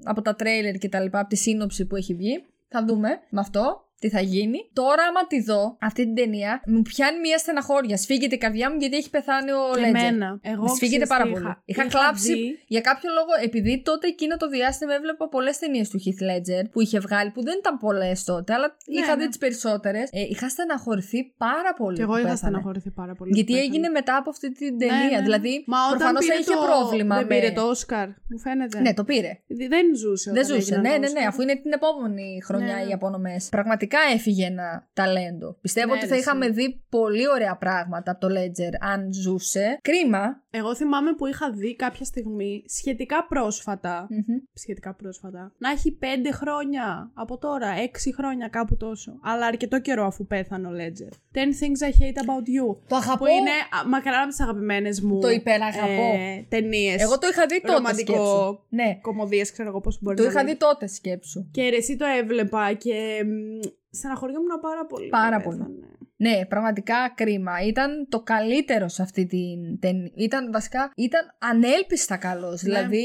B: από τα τρέιλερ και τα λοιπά, από τη σύνοψη που έχει βγει. Θα δούμε με αυτό τι θα γίνει. Τώρα, άμα τη δω αυτή την ταινία, μου πιάνει μια στεναχώρια. Σφίγγεται η καρδιά μου γιατί έχει πεθάνει ο
A: Και
B: Ledger.
A: εμένα. Εγώ
B: Με σφίγγεται
A: ξέρεις
B: πάρα
A: τι
B: πολύ.
A: είχα-
B: Είχα,
A: είχα
B: κλάψει
A: δει-
B: για κάποιο λόγο, επειδή τότε εκείνο το διάστημα έβλεπα πολλές ταινίες του Heath Ledger που είχε βγάλει, που δεν ήταν πολλές τότε, αλλά
A: Ναι,
B: είχα
A: ναι.
B: δει τις περισσότερες. Ε, είχα στεναχωρηθεί πάρα πολύ.
A: Και εγώ
B: που
A: είχα
B: πέθανε.
A: στεναχωρηθεί πάρα πολύ.
B: Γιατί
A: που
B: έγινε
A: πέθανε.
B: μετά από αυτή την
A: Ναι,
B: ταινία.
A: ναι, ναι.
B: Δηλαδή,
A: Μα όταν
B: προφανώς
A: πήρε
B: είχε
A: το...
B: πρόβλημα.
A: Δεν
B: με...
A: πήρε το Όσκαρ, μου φαίνεται.
B: Ναι, το πήρε.
A: Δεν ζούσε.
B: Δεν
A: όταν
B: ζούσε.
A: έγιναν
B: Ναι,
A: τα
B: ναι, ναι,
A: Όσκαρ.
B: αφού είναι την επόμενη χρονιά
A: Ναι, ναι.
B: οι απονομές. Πραγματικά έφυγε ένα ταλέντο. Πιστεύω
A: Ναι,
B: ότι
A: ρε,
B: θα
A: εσύ.
B: είχαμε δει πολύ ωραία πράγματα από το Ledger αν ζούσε. Κρίμα.
A: Εγώ θυμάμαι που είχα δει κάποια στιγμή σχετικά πρόσφατα.
B: Μμμ.
A: Σχετικά πρόσφατα. Να έχει πέντε χρόνια από τώρα, έξι χρόνια κάπου τόσο. Αλλά αρκετό καιρό αφού πέθανε ο Ledger. 10 things I hate about you.
B: Το αγαπώ.
A: Που είναι α, μακρά από τις αγαπημένες μου
B: Το υπεραγαπώ.
A: ε, ταινίες.
B: Εγώ το είχα δει τότε.
A: Ρομαντικό
B: Σκέψου. Ναι,
A: Κομμωδίες, ξέρω εγώ πώς μπορεί
B: το
A: να
B: είχα
A: λέει.
B: δει τότε σκέψου.
A: Και ρε, εσύ το έβλεπα και μ, στεναχωριόμουν πάρα πολύ. που
B: Πάρα
A: πέθανε.
B: Ναι, πραγματικά κρίμα. Ήταν το καλύτερο σε αυτή την ταινία. Ήταν βασικά, ήταν ανέλπιστα καλός.
A: Ναι.
B: Δηλαδή,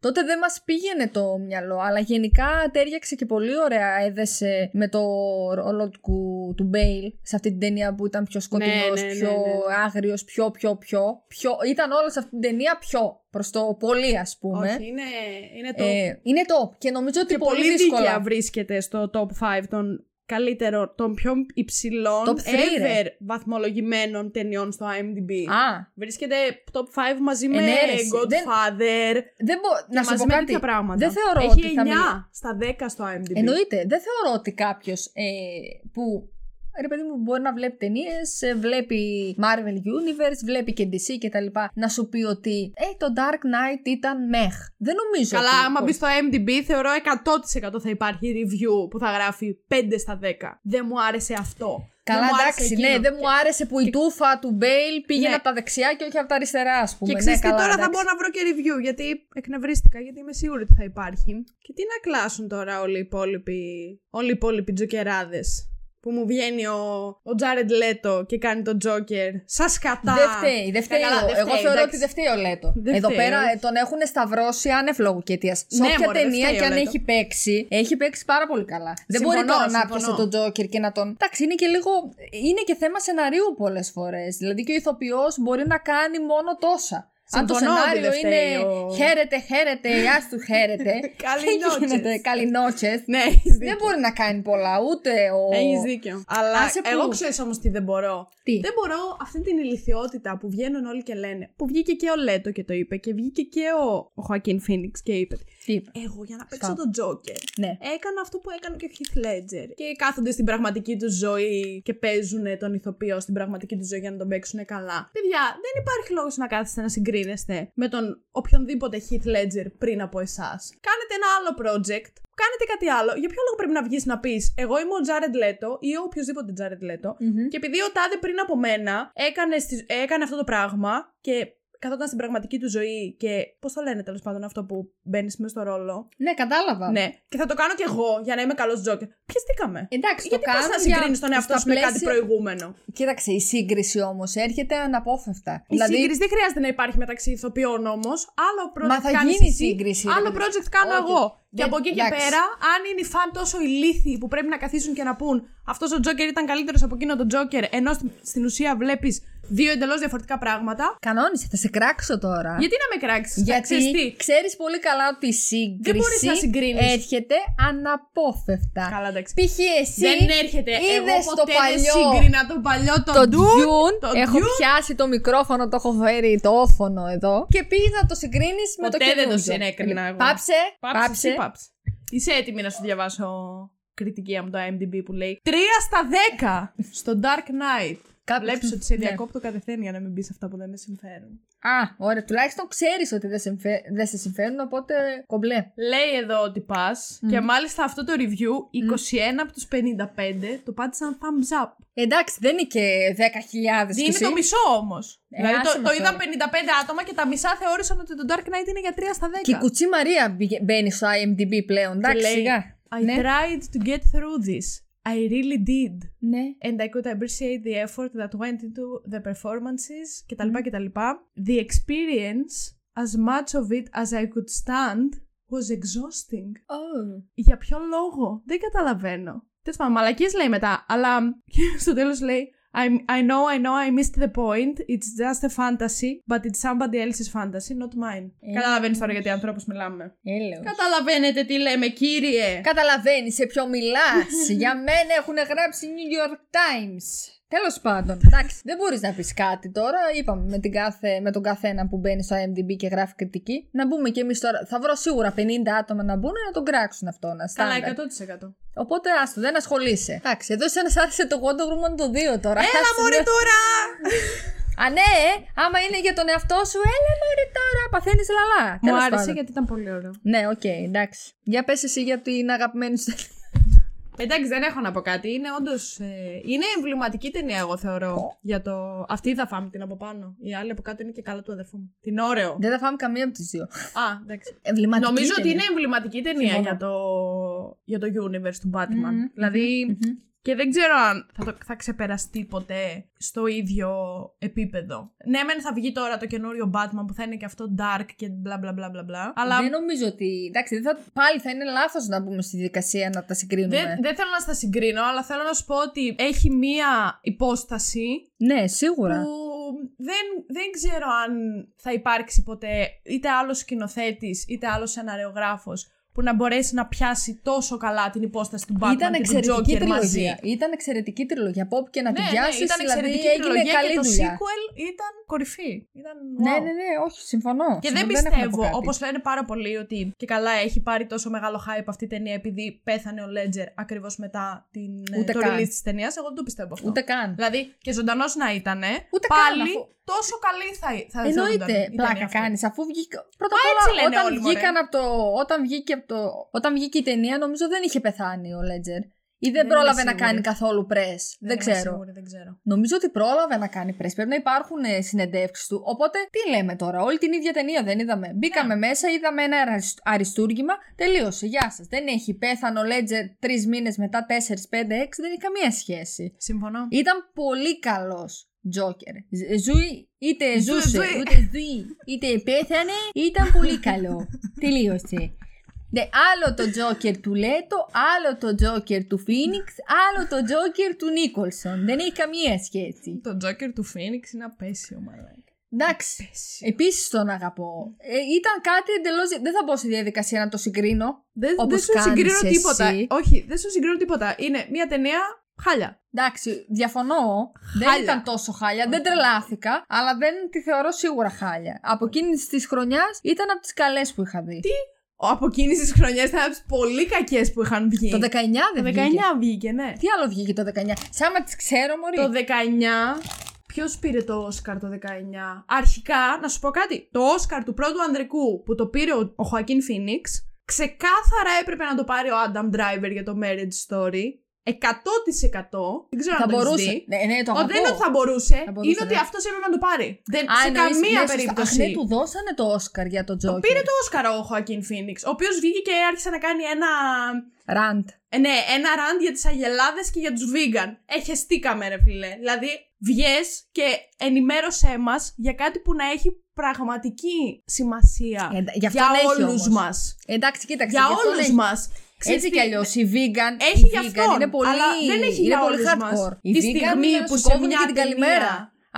B: τότε δεν μας πήγαινε το μυαλό, αλλά γενικά τέριαξε και πολύ ωραία. Έδεσε με το ρόλο του, του Μπέιλ σε αυτή την ταινία που ήταν πιο σκοτεινός,
A: Ναι, ναι, ναι,
B: πιο
A: ναι, ναι.
B: άγριος, πιο, πιο, πιο, πιο. Ήταν όλο σε αυτή την ταινία πιο προς το πολύ, ας πούμε.
A: Όχι, είναι, είναι το.
B: Ε, είναι top και νομίζω ότι
A: και
B: πολύ,
A: πολύ
B: δύσκολα.
A: δίκαια βρίσκεται στο top 5 των καλύτερων, των πιο υψηλών
B: Top three, ρε.
A: ever βαθμολογημένων ταινιών στο IMDb.
B: Α,
A: Βρίσκεται top 5 μαζί με
B: Ε, ναι, ρε, εσύ.
A: Godfather.
B: δεν μπο...
A: και
B: να σου
A: μαζί
B: πω
A: με
B: κάτι.
A: τέτοια πράγματα.
B: Δεν θεωρώ
A: Έχει
B: ότι
A: 9
B: θα μιλ-
A: στα 10 στο IMDb.
B: Εννοείται. Δεν θεωρώ ότι κάποιος ε, που. Ρε παιδί μου, μπορεί να βλέπει ταινίες, βλέπει Marvel Universe, βλέπει και DC κτλ. Να σου πει ότι ε, το Dark Knight ήταν μεχ. Δεν νομίζω.
A: Καλά,
B: ότι...
A: άμα μπει στο IMDb, θεωρώ 100% θα υπάρχει review που θα γράφει 5 στα 10. Δεν μου άρεσε αυτό.
B: Καλά,
A: Δεν μου άρεσε
B: εντάξει,
A: εκείνο.
B: ναι, δεν μου άρεσε που η τούφα του Μπέιλ πήγαινε
A: Ναι.
B: από τα δεξιά και όχι από τα αριστερά, ας πούμε.
A: Και
B: ναι,
A: ξέρεις τι,
B: καλά,
A: τώρα θα
B: εντάξει.
A: μπορώ να βρω και review γιατί εκνευρίστηκα, γιατί είμαι σίγουρη ότι θα υπάρχει. Και τι να κλάσουν τώρα όλοι οι υπόλοιποι, όλοι οι υπόλοιποι τζοκεράδες. Που μου βγαίνει ο, ο Jared Leto και κάνει τον Joker. Σας κατά!
B: Δεν φταίει, δεν φταίει.
A: καλά,
B: ο-
A: δεν
B: Εγώ
A: φταίει,
B: θεωρώ
A: εντάξει.
B: ότι δεν φταίει ο Λέτο.
A: Δεν
B: Εδώ
A: φταίει,
B: πέρα
A: όχι.
B: ε, τον έχουν σταυρώσει άνευ λόγου και αιτίας. Σε
A: Ναι,
B: όποια
A: μωρέ, δεν
B: ταινία
A: φταίει
B: και
A: ο
B: αν
A: Λέτο.
B: έχει παίξει, έχει παίξει πάρα πολύ καλά. Δεν
A: Συμφωνώ,
B: μπορεί τώρα να
A: συμφωνώ.
B: πιάσει τον Τζόκερ και να τον. Εντάξει, είναι και λίγο. Είναι και θέμα σεναρίου πολλές φορές. Δηλαδή και ο ηθοποιός μπορεί να κάνει μόνο τόσα. Αν το
A: Συμφωνώ ότι
B: σενάριο
A: δεν
B: είναι
A: φταίει ο-
B: χαίρετε, χαίρετε, γεια σου, χαίρετε. <laughs>
A: Καλή <laughs>
B: και
A: νότσες.
B: γίνεται καληνότσες.
A: Ναι, έχεις
B: Δεν
A: δίκιο.
B: μπορεί να κάνει πολλά, ούτε ο.
A: Έχεις δίκιο. Αλλά
B: Άσε που-
A: εγώ ξέρω όμως τι δεν μπορώ.
B: Τι;
A: Δεν μπορώ αυτή την ηλικιότητα που βγαίνουν όλοι και λένε. Που βγήκε και ο Λέτο και το είπε και βγήκε και ο, ο Χωακίν Φίνιξ και είπε.
B: Τι είπε;
A: Εγώ για να παίξω
B: Σωστά.
A: τον Τζόκερ
B: Ναι.
A: έκανα αυτό που έκανε και ο Heath Ledger. Και κάθονται στην πραγματική τους ζωή και παίζουν τον ηθοποιό στην πραγματική τους ζωή για να τον παίξουν καλά. Παιδιά, δεν υπάρχει λόγος να κάθεστε να συγκρίνεστε με τον οποιονδήποτε Heath Ledger πριν από εσάς. Κάνετε ένα άλλο project. Κάνετε κάτι άλλο. Για ποιο λόγο πρέπει να βγεις να πεις Εγώ είμαι ο Jared Leto ή ο οποιοδήποτε Jared Leto
B: Μμμ.
A: και επειδή ο Τάδε πριν από μένα έκανε, στις- έκανε αυτό το πράγμα και καθόταν στην πραγματική του ζωή και. Πώς το λένε τέλος πάντων αυτό που μπαίνεις μέσα στο ρόλο.
B: Ναι, κατάλαβα.
A: Ναι, και θα το κάνω κι εγώ για να είμαι καλός Τζόκερ. Πιεστήκαμε.
B: Εντάξει,
A: Γιατί
B: το
A: πα
B: κάνω
A: να
B: για-
A: συγκρίνεις τον εαυτό
B: στα
A: σου με κάτι
B: πλαίσια-
A: προηγούμενο;
B: Κοίταξε, η σύγκριση όμως έρχεται αναπόφευκτα.
A: Η σύγκριση δεν χρειάζεται να υπάρχει μεταξύ ηθοποιών όμως. Άλλο project
B: Μα θα
A: κάνεις
B: γίνει
A: εσύ,
B: σύγκριση, ρε
A: Άλλο
B: παιδί.
A: project κάνω
B: Όχι.
A: εγώ. Και
B: Δεν-
A: από εκεί και
B: εντάξει.
A: πέρα, αν είναι οι φαν τόσο ηλίθιοι που πρέπει να καθίσουν και να πούν Αυτός ο Τζόκερ ήταν καλύτερος από εκείνο τον Τζόκερ, ενώ στην, στην ουσία βλέπεις δύο εντελώς διαφορετικά πράγματα.
B: Κανόνισε, θα σε κράξω τώρα.
A: Γιατί να με κράξεις,
B: Γιατί ξέρεις πολύ καλά ότι η σύγκριση
A: μπορείς να συγκρίνεις.
B: έρχεται αναπόφευκτα.
A: Καλά, εντάξει.
B: Π.χ. εσύ
A: δεν έρχεται. Εγώ
B: είδες
A: ποτέ
B: το
A: δεν
B: παλιό
A: σύγκρινα το παλιό το,
B: το
A: Dune,
B: Dune,
A: το
B: έχω
A: Dune.
B: πιάσει το μικρόφωνο, το έχω φέρει το όφωνο εδώ και πήγε να το συγκρίνεις με το
A: Ποτέ δεν το
B: καινούργιο.
A: συνέκρινα εγώ.
B: Πάψε,
A: Πάψε,
B: πάψε.
A: εσύ πάψε. Είσαι έτοιμη να σου διαβάσω κριτική από το IMDb που λέει 3 στα 10 στο Dark Knight.
B: Κάποιος-
A: Βλέπεις ότι σε
B: Ναι.
A: διακόπτω κατευθείαν για να μην πει αυτά που δεν με συμφέρουν.
B: Α, ωραία, τουλάχιστον ξέρεις ότι δεν σε, εμφε- δεν σε συμφέρουν, οπότε κομπλέ.
A: Λέει εδώ ότι πας και μάλιστα αυτό το review 21 από τους 55 το πάτησαν thumbs up.
B: Εντάξει, δεν είναι και 10.000 κι
A: Είναι
B: εσύ.
A: το μισό όμως.
B: Ε,
A: δηλαδή
B: άσε
A: το,
B: με
A: το είδαν
B: τώρα.
A: 55 άτομα και τα μισά θεώρησαν ότι το Dark Knight είναι για 3 στα 10.
B: Και η Κουτσή Μαρία μπηγε- μπαίνει στο IMDb πλέον. Εντάξει,
A: λέει,
B: σιγά.
A: I
B: ναι.
A: tried to get through this. I really did.
B: ναι.
A: and I could appreciate the effort that went into the performances κτλ. κτλ. The experience, as much of it as I could stand, was exhausting.
B: Oh.
A: Για ποιο λόγο, δεν καταλαβαίνω. Τέλο πάντων, μαλακίες λέει μετά, αλλά στο τέλος λέει I, I know, I know, I missed the point. It's just a fantasy, but it's somebody else's fantasy, not mine.
B: Ε.
A: Καταλαβαίνεις τώρα γιατί ανθρώπους μιλάμε.
B: Έλεος.
A: Καταλαβαίνετε τι λέμε, κύριε.
B: Καταλαβαίνεις σε ποιο μιλάς. <laughs> Για μένα έχουν γράψει New York Times. Τέλος πάντων, εντάξει, δεν μπορείς να πεις κάτι τώρα. Είπαμε με, την κάθε, με τον καθένα που μπαίνει στο IMDb και γράφει κριτική. Να μπούμε κι εμείς τώρα. Θα βρω σίγουρα 50 άτομα να μπουν να τον κράξουν αυτό. Να
A: Καλά,
B: στάνταρ.
A: 100%.
B: Οπότε άστο, δεν ασχολείσαι. Εντάξει, εδώ σένα σ' άρεσε το Wonder Woman το 2 τώρα.
A: Έλα
B: Άσε
A: μωρέ
B: με.
A: τώρα!
B: Α, ναι, ε, άμα είναι για τον εαυτό σου, έλα μωρέ τώρα, παθαίνεις λαλά.
A: Μου
B: Τέλος
A: άρεσε
B: πάντων.
A: γιατί ήταν πολύ ωραίο.
B: Ναι, οκ, εντάξει. Για πες εσύ για την αγαπημένη σου.
A: Εντάξει, δεν έχω να πω κάτι. Είναι όντως. είναι εμβληματική ταινία, εγώ θεωρώ. Για το... Αυτή θα φάμε την από πάνω. Η άλλη από κάτω είναι και καλά του αδερφού μου. Την Oreo.
B: Δεν θα φάμε καμία από τις δύο.
A: Α, εντάξει.
B: Εμβληματική
A: Νομίζω ότι
B: ταινία.
A: είναι εμβληματική ταινία
B: Συμφωνώ.
A: για το, για το universe του Batman.
B: Μμμ,
A: Δηλαδή,
B: μμμ.
A: Και δεν ξέρω αν θα, το, θα ξεπεραστεί ποτέ στο ίδιο επίπεδο. Ναι, μεν θα βγει τώρα το καινούριο Batman που θα είναι και αυτό dark και μπλα μπλα μπλα μπλα μπλα. Αλλά
B: Δεν νομίζω ότι. Εντάξει, δεν θα... πάλι θα είναι λάθος να μπούμε στη δικασία να τα συγκρίνουμε.
A: δεν, δεν θέλω να στα συγκρίνω, αλλά θέλω να σου πω ότι έχει μία υπόσταση
B: Ναι, σίγουρα.
A: που δεν, δεν ξέρω αν θα υπάρξει ποτέ είτε άλλος σκηνοθέτης είτε άλλος σεναριογράφος που να μπορέσει να πιάσει τόσο καλά την υπόσταση του Batman
B: Ήταν
A: και του
B: εξαιρετική
A: Joker μαζί.
B: τριλογία. Ήταν εξαιρετική τριλογία. Από όπου και να
A: Ναι,
B: την
A: ναι,
B: πιάσεις,
A: ήταν
B: δηλαδή
A: εξαιρετική
B: έγινε
A: τριλογία
B: καλή
A: και το
B: δουλειά.
A: sequel ήταν κορυφή. Ήταν
B: Ναι,
A: wow.
B: ναι, ναι, όχι, συμφωνώ.
A: Και δεν
B: Συμφωνώ, έχουμε να
A: πιστεύω,
B: πω κάτι.
A: όπως λένε πάρα πολλοί, ότι και καλά έχει πάρει τόσο μεγάλο hype αυτή η ταινία επειδή πέθανε ο Ledger ακριβώς μετά την, ε,
B: Ούτε
A: το
B: καν.
A: release της ταινίας. Εγώ δεν το πιστεύω αυτό.
B: Ούτε καν.
A: Δηλαδή και ζωντανός να ήταν,
B: Ούτε καν,
A: πάλι
B: αφού-
A: τόσο καλή θα, θα θα
B: Εννοείται,
A: ήταν η ταινία
B: πλάκα
A: αυτή.
B: κάνεις. Αφού βγήκε. Πρώτα
A: Μα
B: απ'
A: έτσι
B: όλα,
A: λένε
B: όταν,
A: όλοι,
B: βγήκαν
A: μωρέ.
B: από το, όταν, βγήκε από το, όταν βγήκε η ταινία, νομίζω δεν είχε πεθάνει ο Λέτζερ. Ή δεν,
A: Δεν
B: πρόλαβε
A: είμαι
B: να
A: σίγουρη.
B: κάνει καθόλου press. Δεν,
A: είμαι
B: ξέρω.
A: σίγουρη, δεν ξέρω.
B: Νομίζω ότι πρόλαβε να κάνει press. Πρέπει να υπάρχουν συνεντεύξεις του. Οπότε τι λέμε τώρα, όλη την ίδια ταινία δεν είδαμε. Μπήκαμε
A: Ναι.
B: μέσα, είδαμε ένα αρισ- αριστούργημα. Τελείωσε. Γεια σας. Δεν έχει πέθανε ο Λέτζερ τρεις μήνες μετά, 4, 5, 6. Δεν έχει καμία σχέση.
A: Συμφωνώ.
B: Ήταν πολύ καλός Τζόκερ. Ζούει, είτε
A: Ζου-
B: ζούσε,
A: ζουει.
B: είτε ζουει, είτε πέθανε, ήταν πολύ <laughs> καλό. Τελείωσε. Ναι, άλλο το Τζόκερ του Λέτο, άλλο το Τζόκερ του Φίνιξ, άλλο το Τζόκερ του Νίκολσον. Δεν έχει καμία σχέση.
A: Το Joker του Phoenix είναι απαίσιο, μαλάκα.
B: Εντάξει.
A: Απαίσιο.
B: Επίσης τον αγαπώ. Ε, ήταν κάτι εντελώς. Δεν θα μπω στη διαδικασία να το συγκρίνω.
A: Δεν,
B: Όπως
A: δεν σου
B: κάνεις
A: συγκρίνω
B: εσύ.
A: τίποτα. Όχι, δεν σου συγκρίνω τίποτα. Είναι μια ταινία χάλια.
B: Εντάξει, διαφωνώ. Δεν
A: Χάλια.
B: ήταν τόσο χάλια. Δεν τρελάθηκα, αλλά δεν τη θεωρώ σίγουρα χάλια. Από εκείνης της χρονιάς ήταν από τις καλές που είχα δει.
A: Ο από εκείνης της χρονιάς ήταν από τις πολύ κακές που είχαν βγει.
B: Το 19
A: Το
B: δεν
A: 19
B: βγήκε.
A: βγήκε, ναι.
B: Τι άλλο βγήκε το 19. Σαν να τις ξέρω, Μωρή.
A: Το 19. Ποιος πήρε το Όσκαρ το 19. Αρχικά, να σου πω κάτι. Το Όσκαρ του πρώτου ανδρικού που το πήρε ο, ο Χωακίν Φίνιξ, ξεκάθαρα έπρεπε να το πάρει ο Adam Driver για το Marriage Story. 100%. Δεν ξέρω
B: θα
A: αν το έχεις
B: μπορούσε.
A: δει.
B: Ναι, ναι, το
A: Ο,
B: αγαπώ.
A: δεν είναι ότι θα μπορούσε,
B: Θα μπορούσε,
A: είναι ότι
B: ναι.
A: αυτό έπρεπε να το πάρει. Δεν,
B: Α,
A: σε
B: εννοείς,
A: καμία
B: ναι, σωστά.
A: περίπτωση.
B: Αχ, ναι, του δώσανε το Όσκαρ για το Τζόκερ.
A: Πήρε το Όσκαρ ο Χωακίν Φίνιξ, ο οποίος βγήκε και άρχισε να κάνει ένα.
B: Ραντ.
A: ε, Ναι, ένα ραντ για τις αγελάδες και για τους vegan. Έχεστήκαμε, ρε φιλέ. Δηλαδή, βγες και ενημέρωσέ μας για κάτι που να έχει πραγματική σημασία.
B: Ε, γι' αυτόν
A: για
B: έχει
A: όλους
B: όμως.
A: μας.
B: Εντάξει, κοίταξε.
A: Για
B: γι' αυτόν
A: όλους
B: έχει.
A: μας.
B: Έτσι κι αλλιώς η vegan,
A: Έχει
B: η
A: γι'
B: vegan
A: αυτόν,
B: είναι πολύ,
A: αλλά δεν έχει
B: είναι
A: για
B: πολύ
A: όλους μας.
B: hardcore. Η
A: Τη
B: vegan
A: στιγμή
B: είναι να
A: που
B: σου
A: σε
B: κόβουν
A: μια
B: και την
A: ταινία-
B: καλημέρα.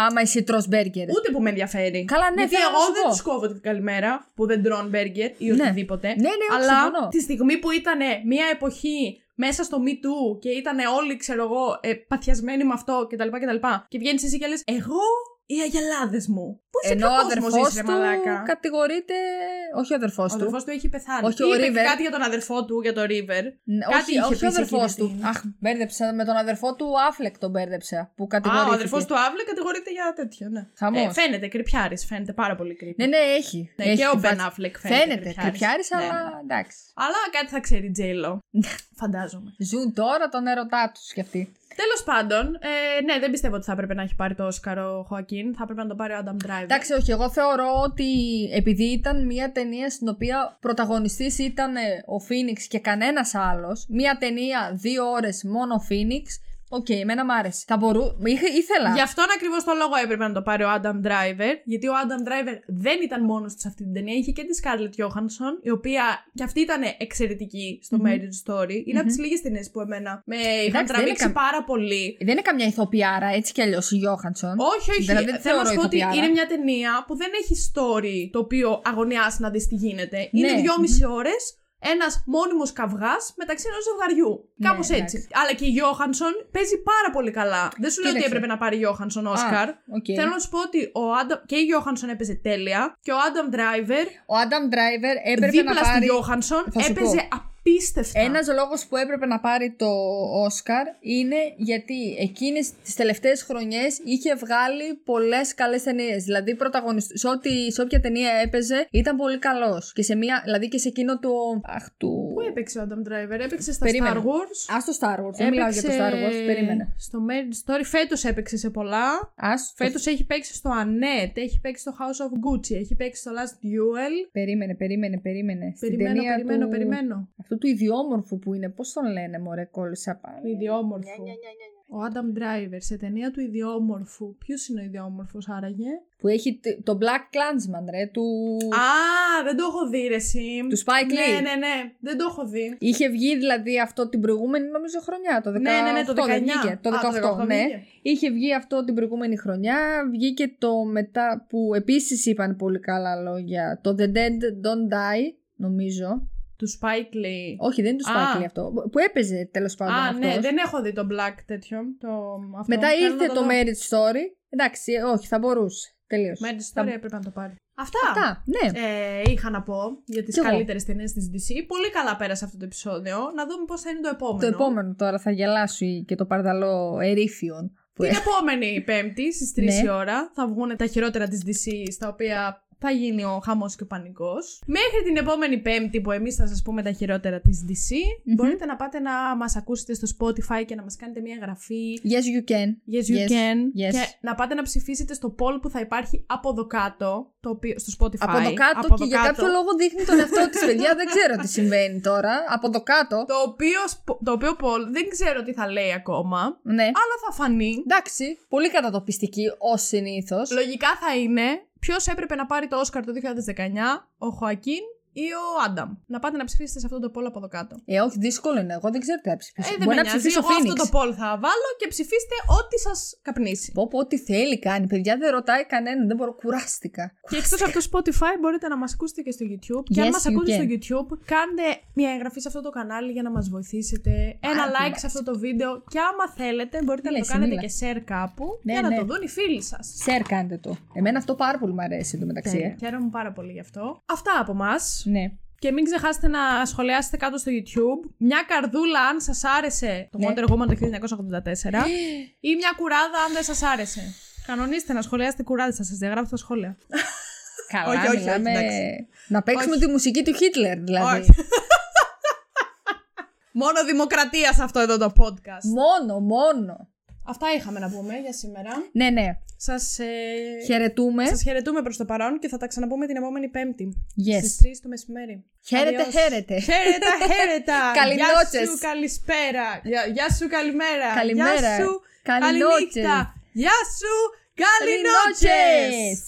B: Άμα εσύ τρως μπέργκερ.
A: Ούτε που με ενδιαφέρει.
B: Καλά, ναι,
A: Γιατί
B: θέλω να
A: εγώ
B: σου
A: δεν
B: πω.
A: τους κόβω την καλημέρα που δεν τρώνε μπέργκερ ή
B: Ναι.
A: οτιδήποτε.
B: Ναι, ναι, όχι,
A: Αλλά
B: συμφωνώ.
A: τη στιγμή που ήταν μια εποχή μέσα στο Me Too και ήταν όλοι, ξέρω εγώ, ε, παθιασμένοι με αυτό κτλ. Και, και βγαίνεις εσύ και λες: Εγώ οι αγελάδες μου. Πού σε
B: Ενώ
A: ποιο
B: ο
A: κόσμος
B: αδερφός
A: είσαι,
B: του
A: μαλάκα.
B: κατηγορείται. Όχι ο αδερφός
A: Ο
B: του.
A: αδερφός του έχει πεθάνει.
B: Όχι, ο
A: Είπε
B: River.
A: κάτι για τον αδερφό του, για το River.
B: Ναι,
A: Κάτι
B: όχι,
A: είχε
B: όχι
A: πει
B: ο
A: σε
B: αδερφός
A: εκείνη
B: του.
A: την-
B: Αχ, μπέρδεψα με τον αδερφό του Άφλεκ τον μπέρδεψα. Που
A: Α, ο
B: κατηγορήθηκε.
A: αδερφός του Άβλε κατηγορείται για τέτοιο, ναι.
B: Χαμός.
A: Ε, φαίνεται, κρυπιάρης, φαίνεται πάρα πολύ κρυπιάρη.
B: Ναι, ναι, έχει.
A: Ναι,
B: Έχει
A: και ο
B: τη
A: Μπεν
B: φάση.
A: Αφλεκ φαίνεται.
B: Φαίνεται. Κρυπιάρης,
A: Ναι,
B: αλλά
A: ναι.
B: εντάξει.
A: Αλλά κάτι θα ξέρει η Τζέιλο. <laughs> Φαντάζομαι.
B: Ζουν τώρα τον ερωτά τους κι αυτοί.
A: Τέλος πάντων, ε, ναι, δεν πιστεύω ότι θα έπρεπε να έχει πάρει το Όσκαρ ο Χωακίν. Θα έπρεπε να το πάρει ο Adam Driver.
B: Εντάξει, όχι, εγώ θεωρώ ότι επειδή ήταν μια ταινία στην οποία πρωταγωνιστής ήταν ε, ο Φίνιξ και κανένας άλλος, μια ταινία δύο ώρες μόνο ο Φίνιξ, οκ, εμένα μ' άρεσε. Θα μπορού... Είχε- ήθελα.
A: Γι' αυτόν ακριβώς το λόγο έπρεπε να το πάρει ο Adam Driver. Γιατί ο Adam Driver δεν ήταν μόνος του σε αυτή την ταινία. Είχε και τη Scarlett Johansson, η οποία και αυτή ήταν εξαιρετική στο Marriage Story. ειναι από τις λίγες ταινίες που εμένα με είχαν
B: δεν είναι
A: τραβήξει
B: κα-
A: πάρα πολύ.
B: Δεν είναι καμιά ηθοποιάρα, έτσι κι αλλιώς η Γιώχανσον.
A: Όχι, όχι.
B: Δηλαδή, δεν
A: Θέλω να
B: θεωρώ
A: σου πω ότι
B: ηθοποιάρα.
A: είναι μια ταινία που δεν έχει story το οποίο αγωνιάς να δεις τι γίνεται. Είναι
B: Ναι.
A: δυόμιση ώρες ένας μόνιμος καυγάς μεταξύ ενός ζευγαριού.
B: Ναι,
A: Κάπως
B: εντάξει.
A: έτσι. Αλλά και η Γιώχανσον παίζει πάρα πολύ καλά. Δεν σου λέω ότι
B: Κοίταξε.
A: έπρεπε να πάρει η Γιώχανσον Όσκαρ.
B: οκ.
A: Θέλω να σου πω ότι ο Adam, και η Γιώχανσον έπαιζε τέλεια και ο Adam Driver
B: Ο Adam Driver έπρεπε
A: δίπλα
B: να
A: στη
B: πάρει.
A: Γιώχανσον
B: Θα σου
A: έπαιζε απίστευτα.
B: Ένας λόγος που έπρεπε να πάρει το Όσκαρ είναι γιατί εκείνες τις τελευταίες χρονιές είχε βγάλει πολλές καλές ταινίες. Δηλαδή πρωταγωνιστ... σε, ό,τι, σε όποια ταινία έπαιζε ήταν πολύ καλός. Και σε μία, δηλαδή και σε εκείνο το... Αχ, του...
A: Πού έπαιξε ο Άνταμ Driver, έπαιξε στα
B: Περίμενε.
A: Star Wars.
B: Ας το Star Wars, δεν μιλάω για το Star Wars, περίμενε.
A: Στο Marriage Story φέτος έπαιξε σε πολλά.
B: Ας το...
A: Φέτος έχει παίξει στο Annette, έχει παίξει στο House of Gucci, έχει παίξει στο Last Duel.
B: Περίμενε, περίμενε, περίμενε. Στην
A: Περιμένω,
B: ταινία
A: περιμένω,
B: του...
A: περιμένω.
B: Αυτού του ιδιόμορφου που είναι. Πώς τον λένε, Μωρέ, κόλλησα πάνω.
A: Του ιδιόμορφου. Ο Άνταμ Driver σε ταινία του ιδιόμορφου. Ποιος είναι ο ιδιόμορφος άραγε;
B: Που έχει τ- το Black Clansman, ρε, του.
A: Α, δεν το έχω δει, ρε εσύ.
B: Του Spike
A: Ναι,
B: Lee.
A: ναι, ναι. Δεν το έχω δει.
B: Είχε βγει δηλαδή αυτό την προηγούμενη νομίζω χρονιά, το 18.
A: Ναι, ναι, ναι, το 19.
B: δεν βγήκε, το
A: Α,
B: 18, ναι.
A: βγήκε.
B: Είχε βγει αυτό την προηγούμενη χρονιά, βγήκε το μετά που επίσης είπαν πολύ καλά λόγια, το The Dead Don't Die, νομίζω.
A: Του Spike Lee.
B: Όχι, δεν είναι του
A: Α.
B: Spike Lee αυτό, που έπαιζε τέλος πάντων
A: Α,
B: αυτός.
A: ναι, δεν έχω δει το Black τέτοιο. Το... Αυτό.
B: Μετά
A: Θέλω
B: ήρθε
A: να
B: το
A: δω.
B: Marriage Story, εντάξει, όχι, θα μπορούσε, τελείως.
A: Marriage
B: Θα-
A: Story έπρεπε να το πάρει. Αυτά.
B: Αυτά, ναι.
A: Ε, είχα να πω για τις
B: Κι εγώ.
A: καλύτερες ταινίες της DC. Πολύ καλά πέρασε αυτό το επεισόδιο. Να δούμε πώς θα είναι το επόμενο.
B: Το επόμενο τώρα θα γελάσει και το παρδαλό ερήφιον. Που
A: Την επόμενη Πέμπτη στις 3 <laughs>
B: Ναι.
A: η ώρα θα βγουν τα χειρότερα της DC, στα οποία θα γίνει ο χαμός και ο πανικός. Μέχρι την επόμενη Πέμπτη που εμείς θα σας πούμε τα χειρότερα της DC,
B: Μμμ.
A: μπορείτε να πάτε να μας ακούσετε στο Spotify και να μας κάνετε μια εγγραφή.
B: Yes, you can.
A: Yes, you
B: Yes,
A: can.
B: yes.
A: Και να πάτε να ψηφίσετε στο poll που θα υπάρχει από εδώ κάτω, το οποίο, στο Spotify.
B: Από εδώ κάτω
A: από
B: και
A: εδώ
B: για
A: κάτω,
B: κάποιο λόγο δείχνει τον εαυτό της παιδιά. δεν ξέρω τι συμβαίνει τώρα. Από εδώ κάτω.
A: Το οποίο, σπο- το οποίο poll δεν ξέρω τι θα λέει ακόμα,
B: Ναι.
A: αλλά θα φανεί.
B: Εντάξει, πολύ κατατοπιστική ως συνήθως.
A: Λογικά θα είναι ποιος έπρεπε να πάρει το Όσκαρ το 2019, ο Χωακίν ή ο Άνταμ. Να πάτε να ψηφίσετε σε αυτό το poll από εδώ κάτω.
B: Ε, όχι, δύσκολο είναι. Εγώ δεν ξέρω τι θα ψηφίσω.
A: Ε, δεν
B: Μπορεί
A: με
B: να
A: νοιάζει.
B: ψηφίσω
A: Εγώ αυτό
B: Phoenix.
A: το poll θα βάλω και ψηφίστε ό,τι σας καπνίσει.
B: Πω, πω, ό,τι θέλει κάνει. Παιδιά δεν ρωτάει κανέναν. Δεν μπορώ. Κουράστηκα.
A: Και εκτός από το Spotify μπορείτε να μας ακούσετε και στο YouTube. Και αν
B: Yes,
A: μας
B: you
A: ακούτε
B: can.
A: στο YouTube, κάντε μια εγγραφή σε αυτό το κανάλι για να μας βοηθήσετε. Ένα
B: Άντε,
A: like
B: μας.
A: σε αυτό το βίντεο. Και άμα θέλετε, μπορείτε να
B: Μίλα,
A: το κάνετε
B: μίλα.
A: και share κάπου
B: Ναι,
A: για να
B: ναι.
A: το δουν οι φίλοι σας.
B: Share κάντε το. Εμένα αυτό πάρα πολύ μου αρέσει εντωμεταξύ. ε.
A: Χαίρομαι πάρα πολύ γι' αυτό. Αυτά από εμά.
B: Ναι.
A: Και μην ξεχάσετε να σχολιάσετε κάτω στο YouTube μια καρδούλα αν σας άρεσε το
B: Ναι.
A: Wonder Woman το 1984 ή μια κουράδα αν δεν σας άρεσε. Κανονίστε να σχολιάσετε κουράδες, θα σας διαγράψω τα σχόλια.
B: Καλά,
A: Όχι, όχι, όχι,
B: μιλάμε.
A: εντάξει.
B: να παίξουμε
A: Όχι.
B: τη μουσική του Χίτλερ, δηλαδή.
A: Όχι. <laughs> Μόνο δημοκρατία σε αυτό εδώ το podcast.
B: Μόνο, μόνο.
A: Αυτά είχαμε να πούμε για σήμερα.
B: Ναι, ναι.
A: Σας, ε,
B: Χαιρετούμε.
A: σας χαιρετούμε προς το παρόν και θα τα ξαναπούμε την επόμενη Πέμπτη.
B: Yes.
A: Στις 3 το μεσημέρι.
B: Χαίρετε,
A: Adios.
B: χαίρετε.
A: Χαίρετα, χαίρετα.
B: Καληνότσες. <laughs>
A: Γεια σου, καλησπέρα. Γεια, γεια σου, καλημέρα.
B: Καλημέρα.
A: Γεια σου,
B: Καληνότσες.
A: καληνύχτα. Γεια σου, καληνότσες.
B: Καληνότσες.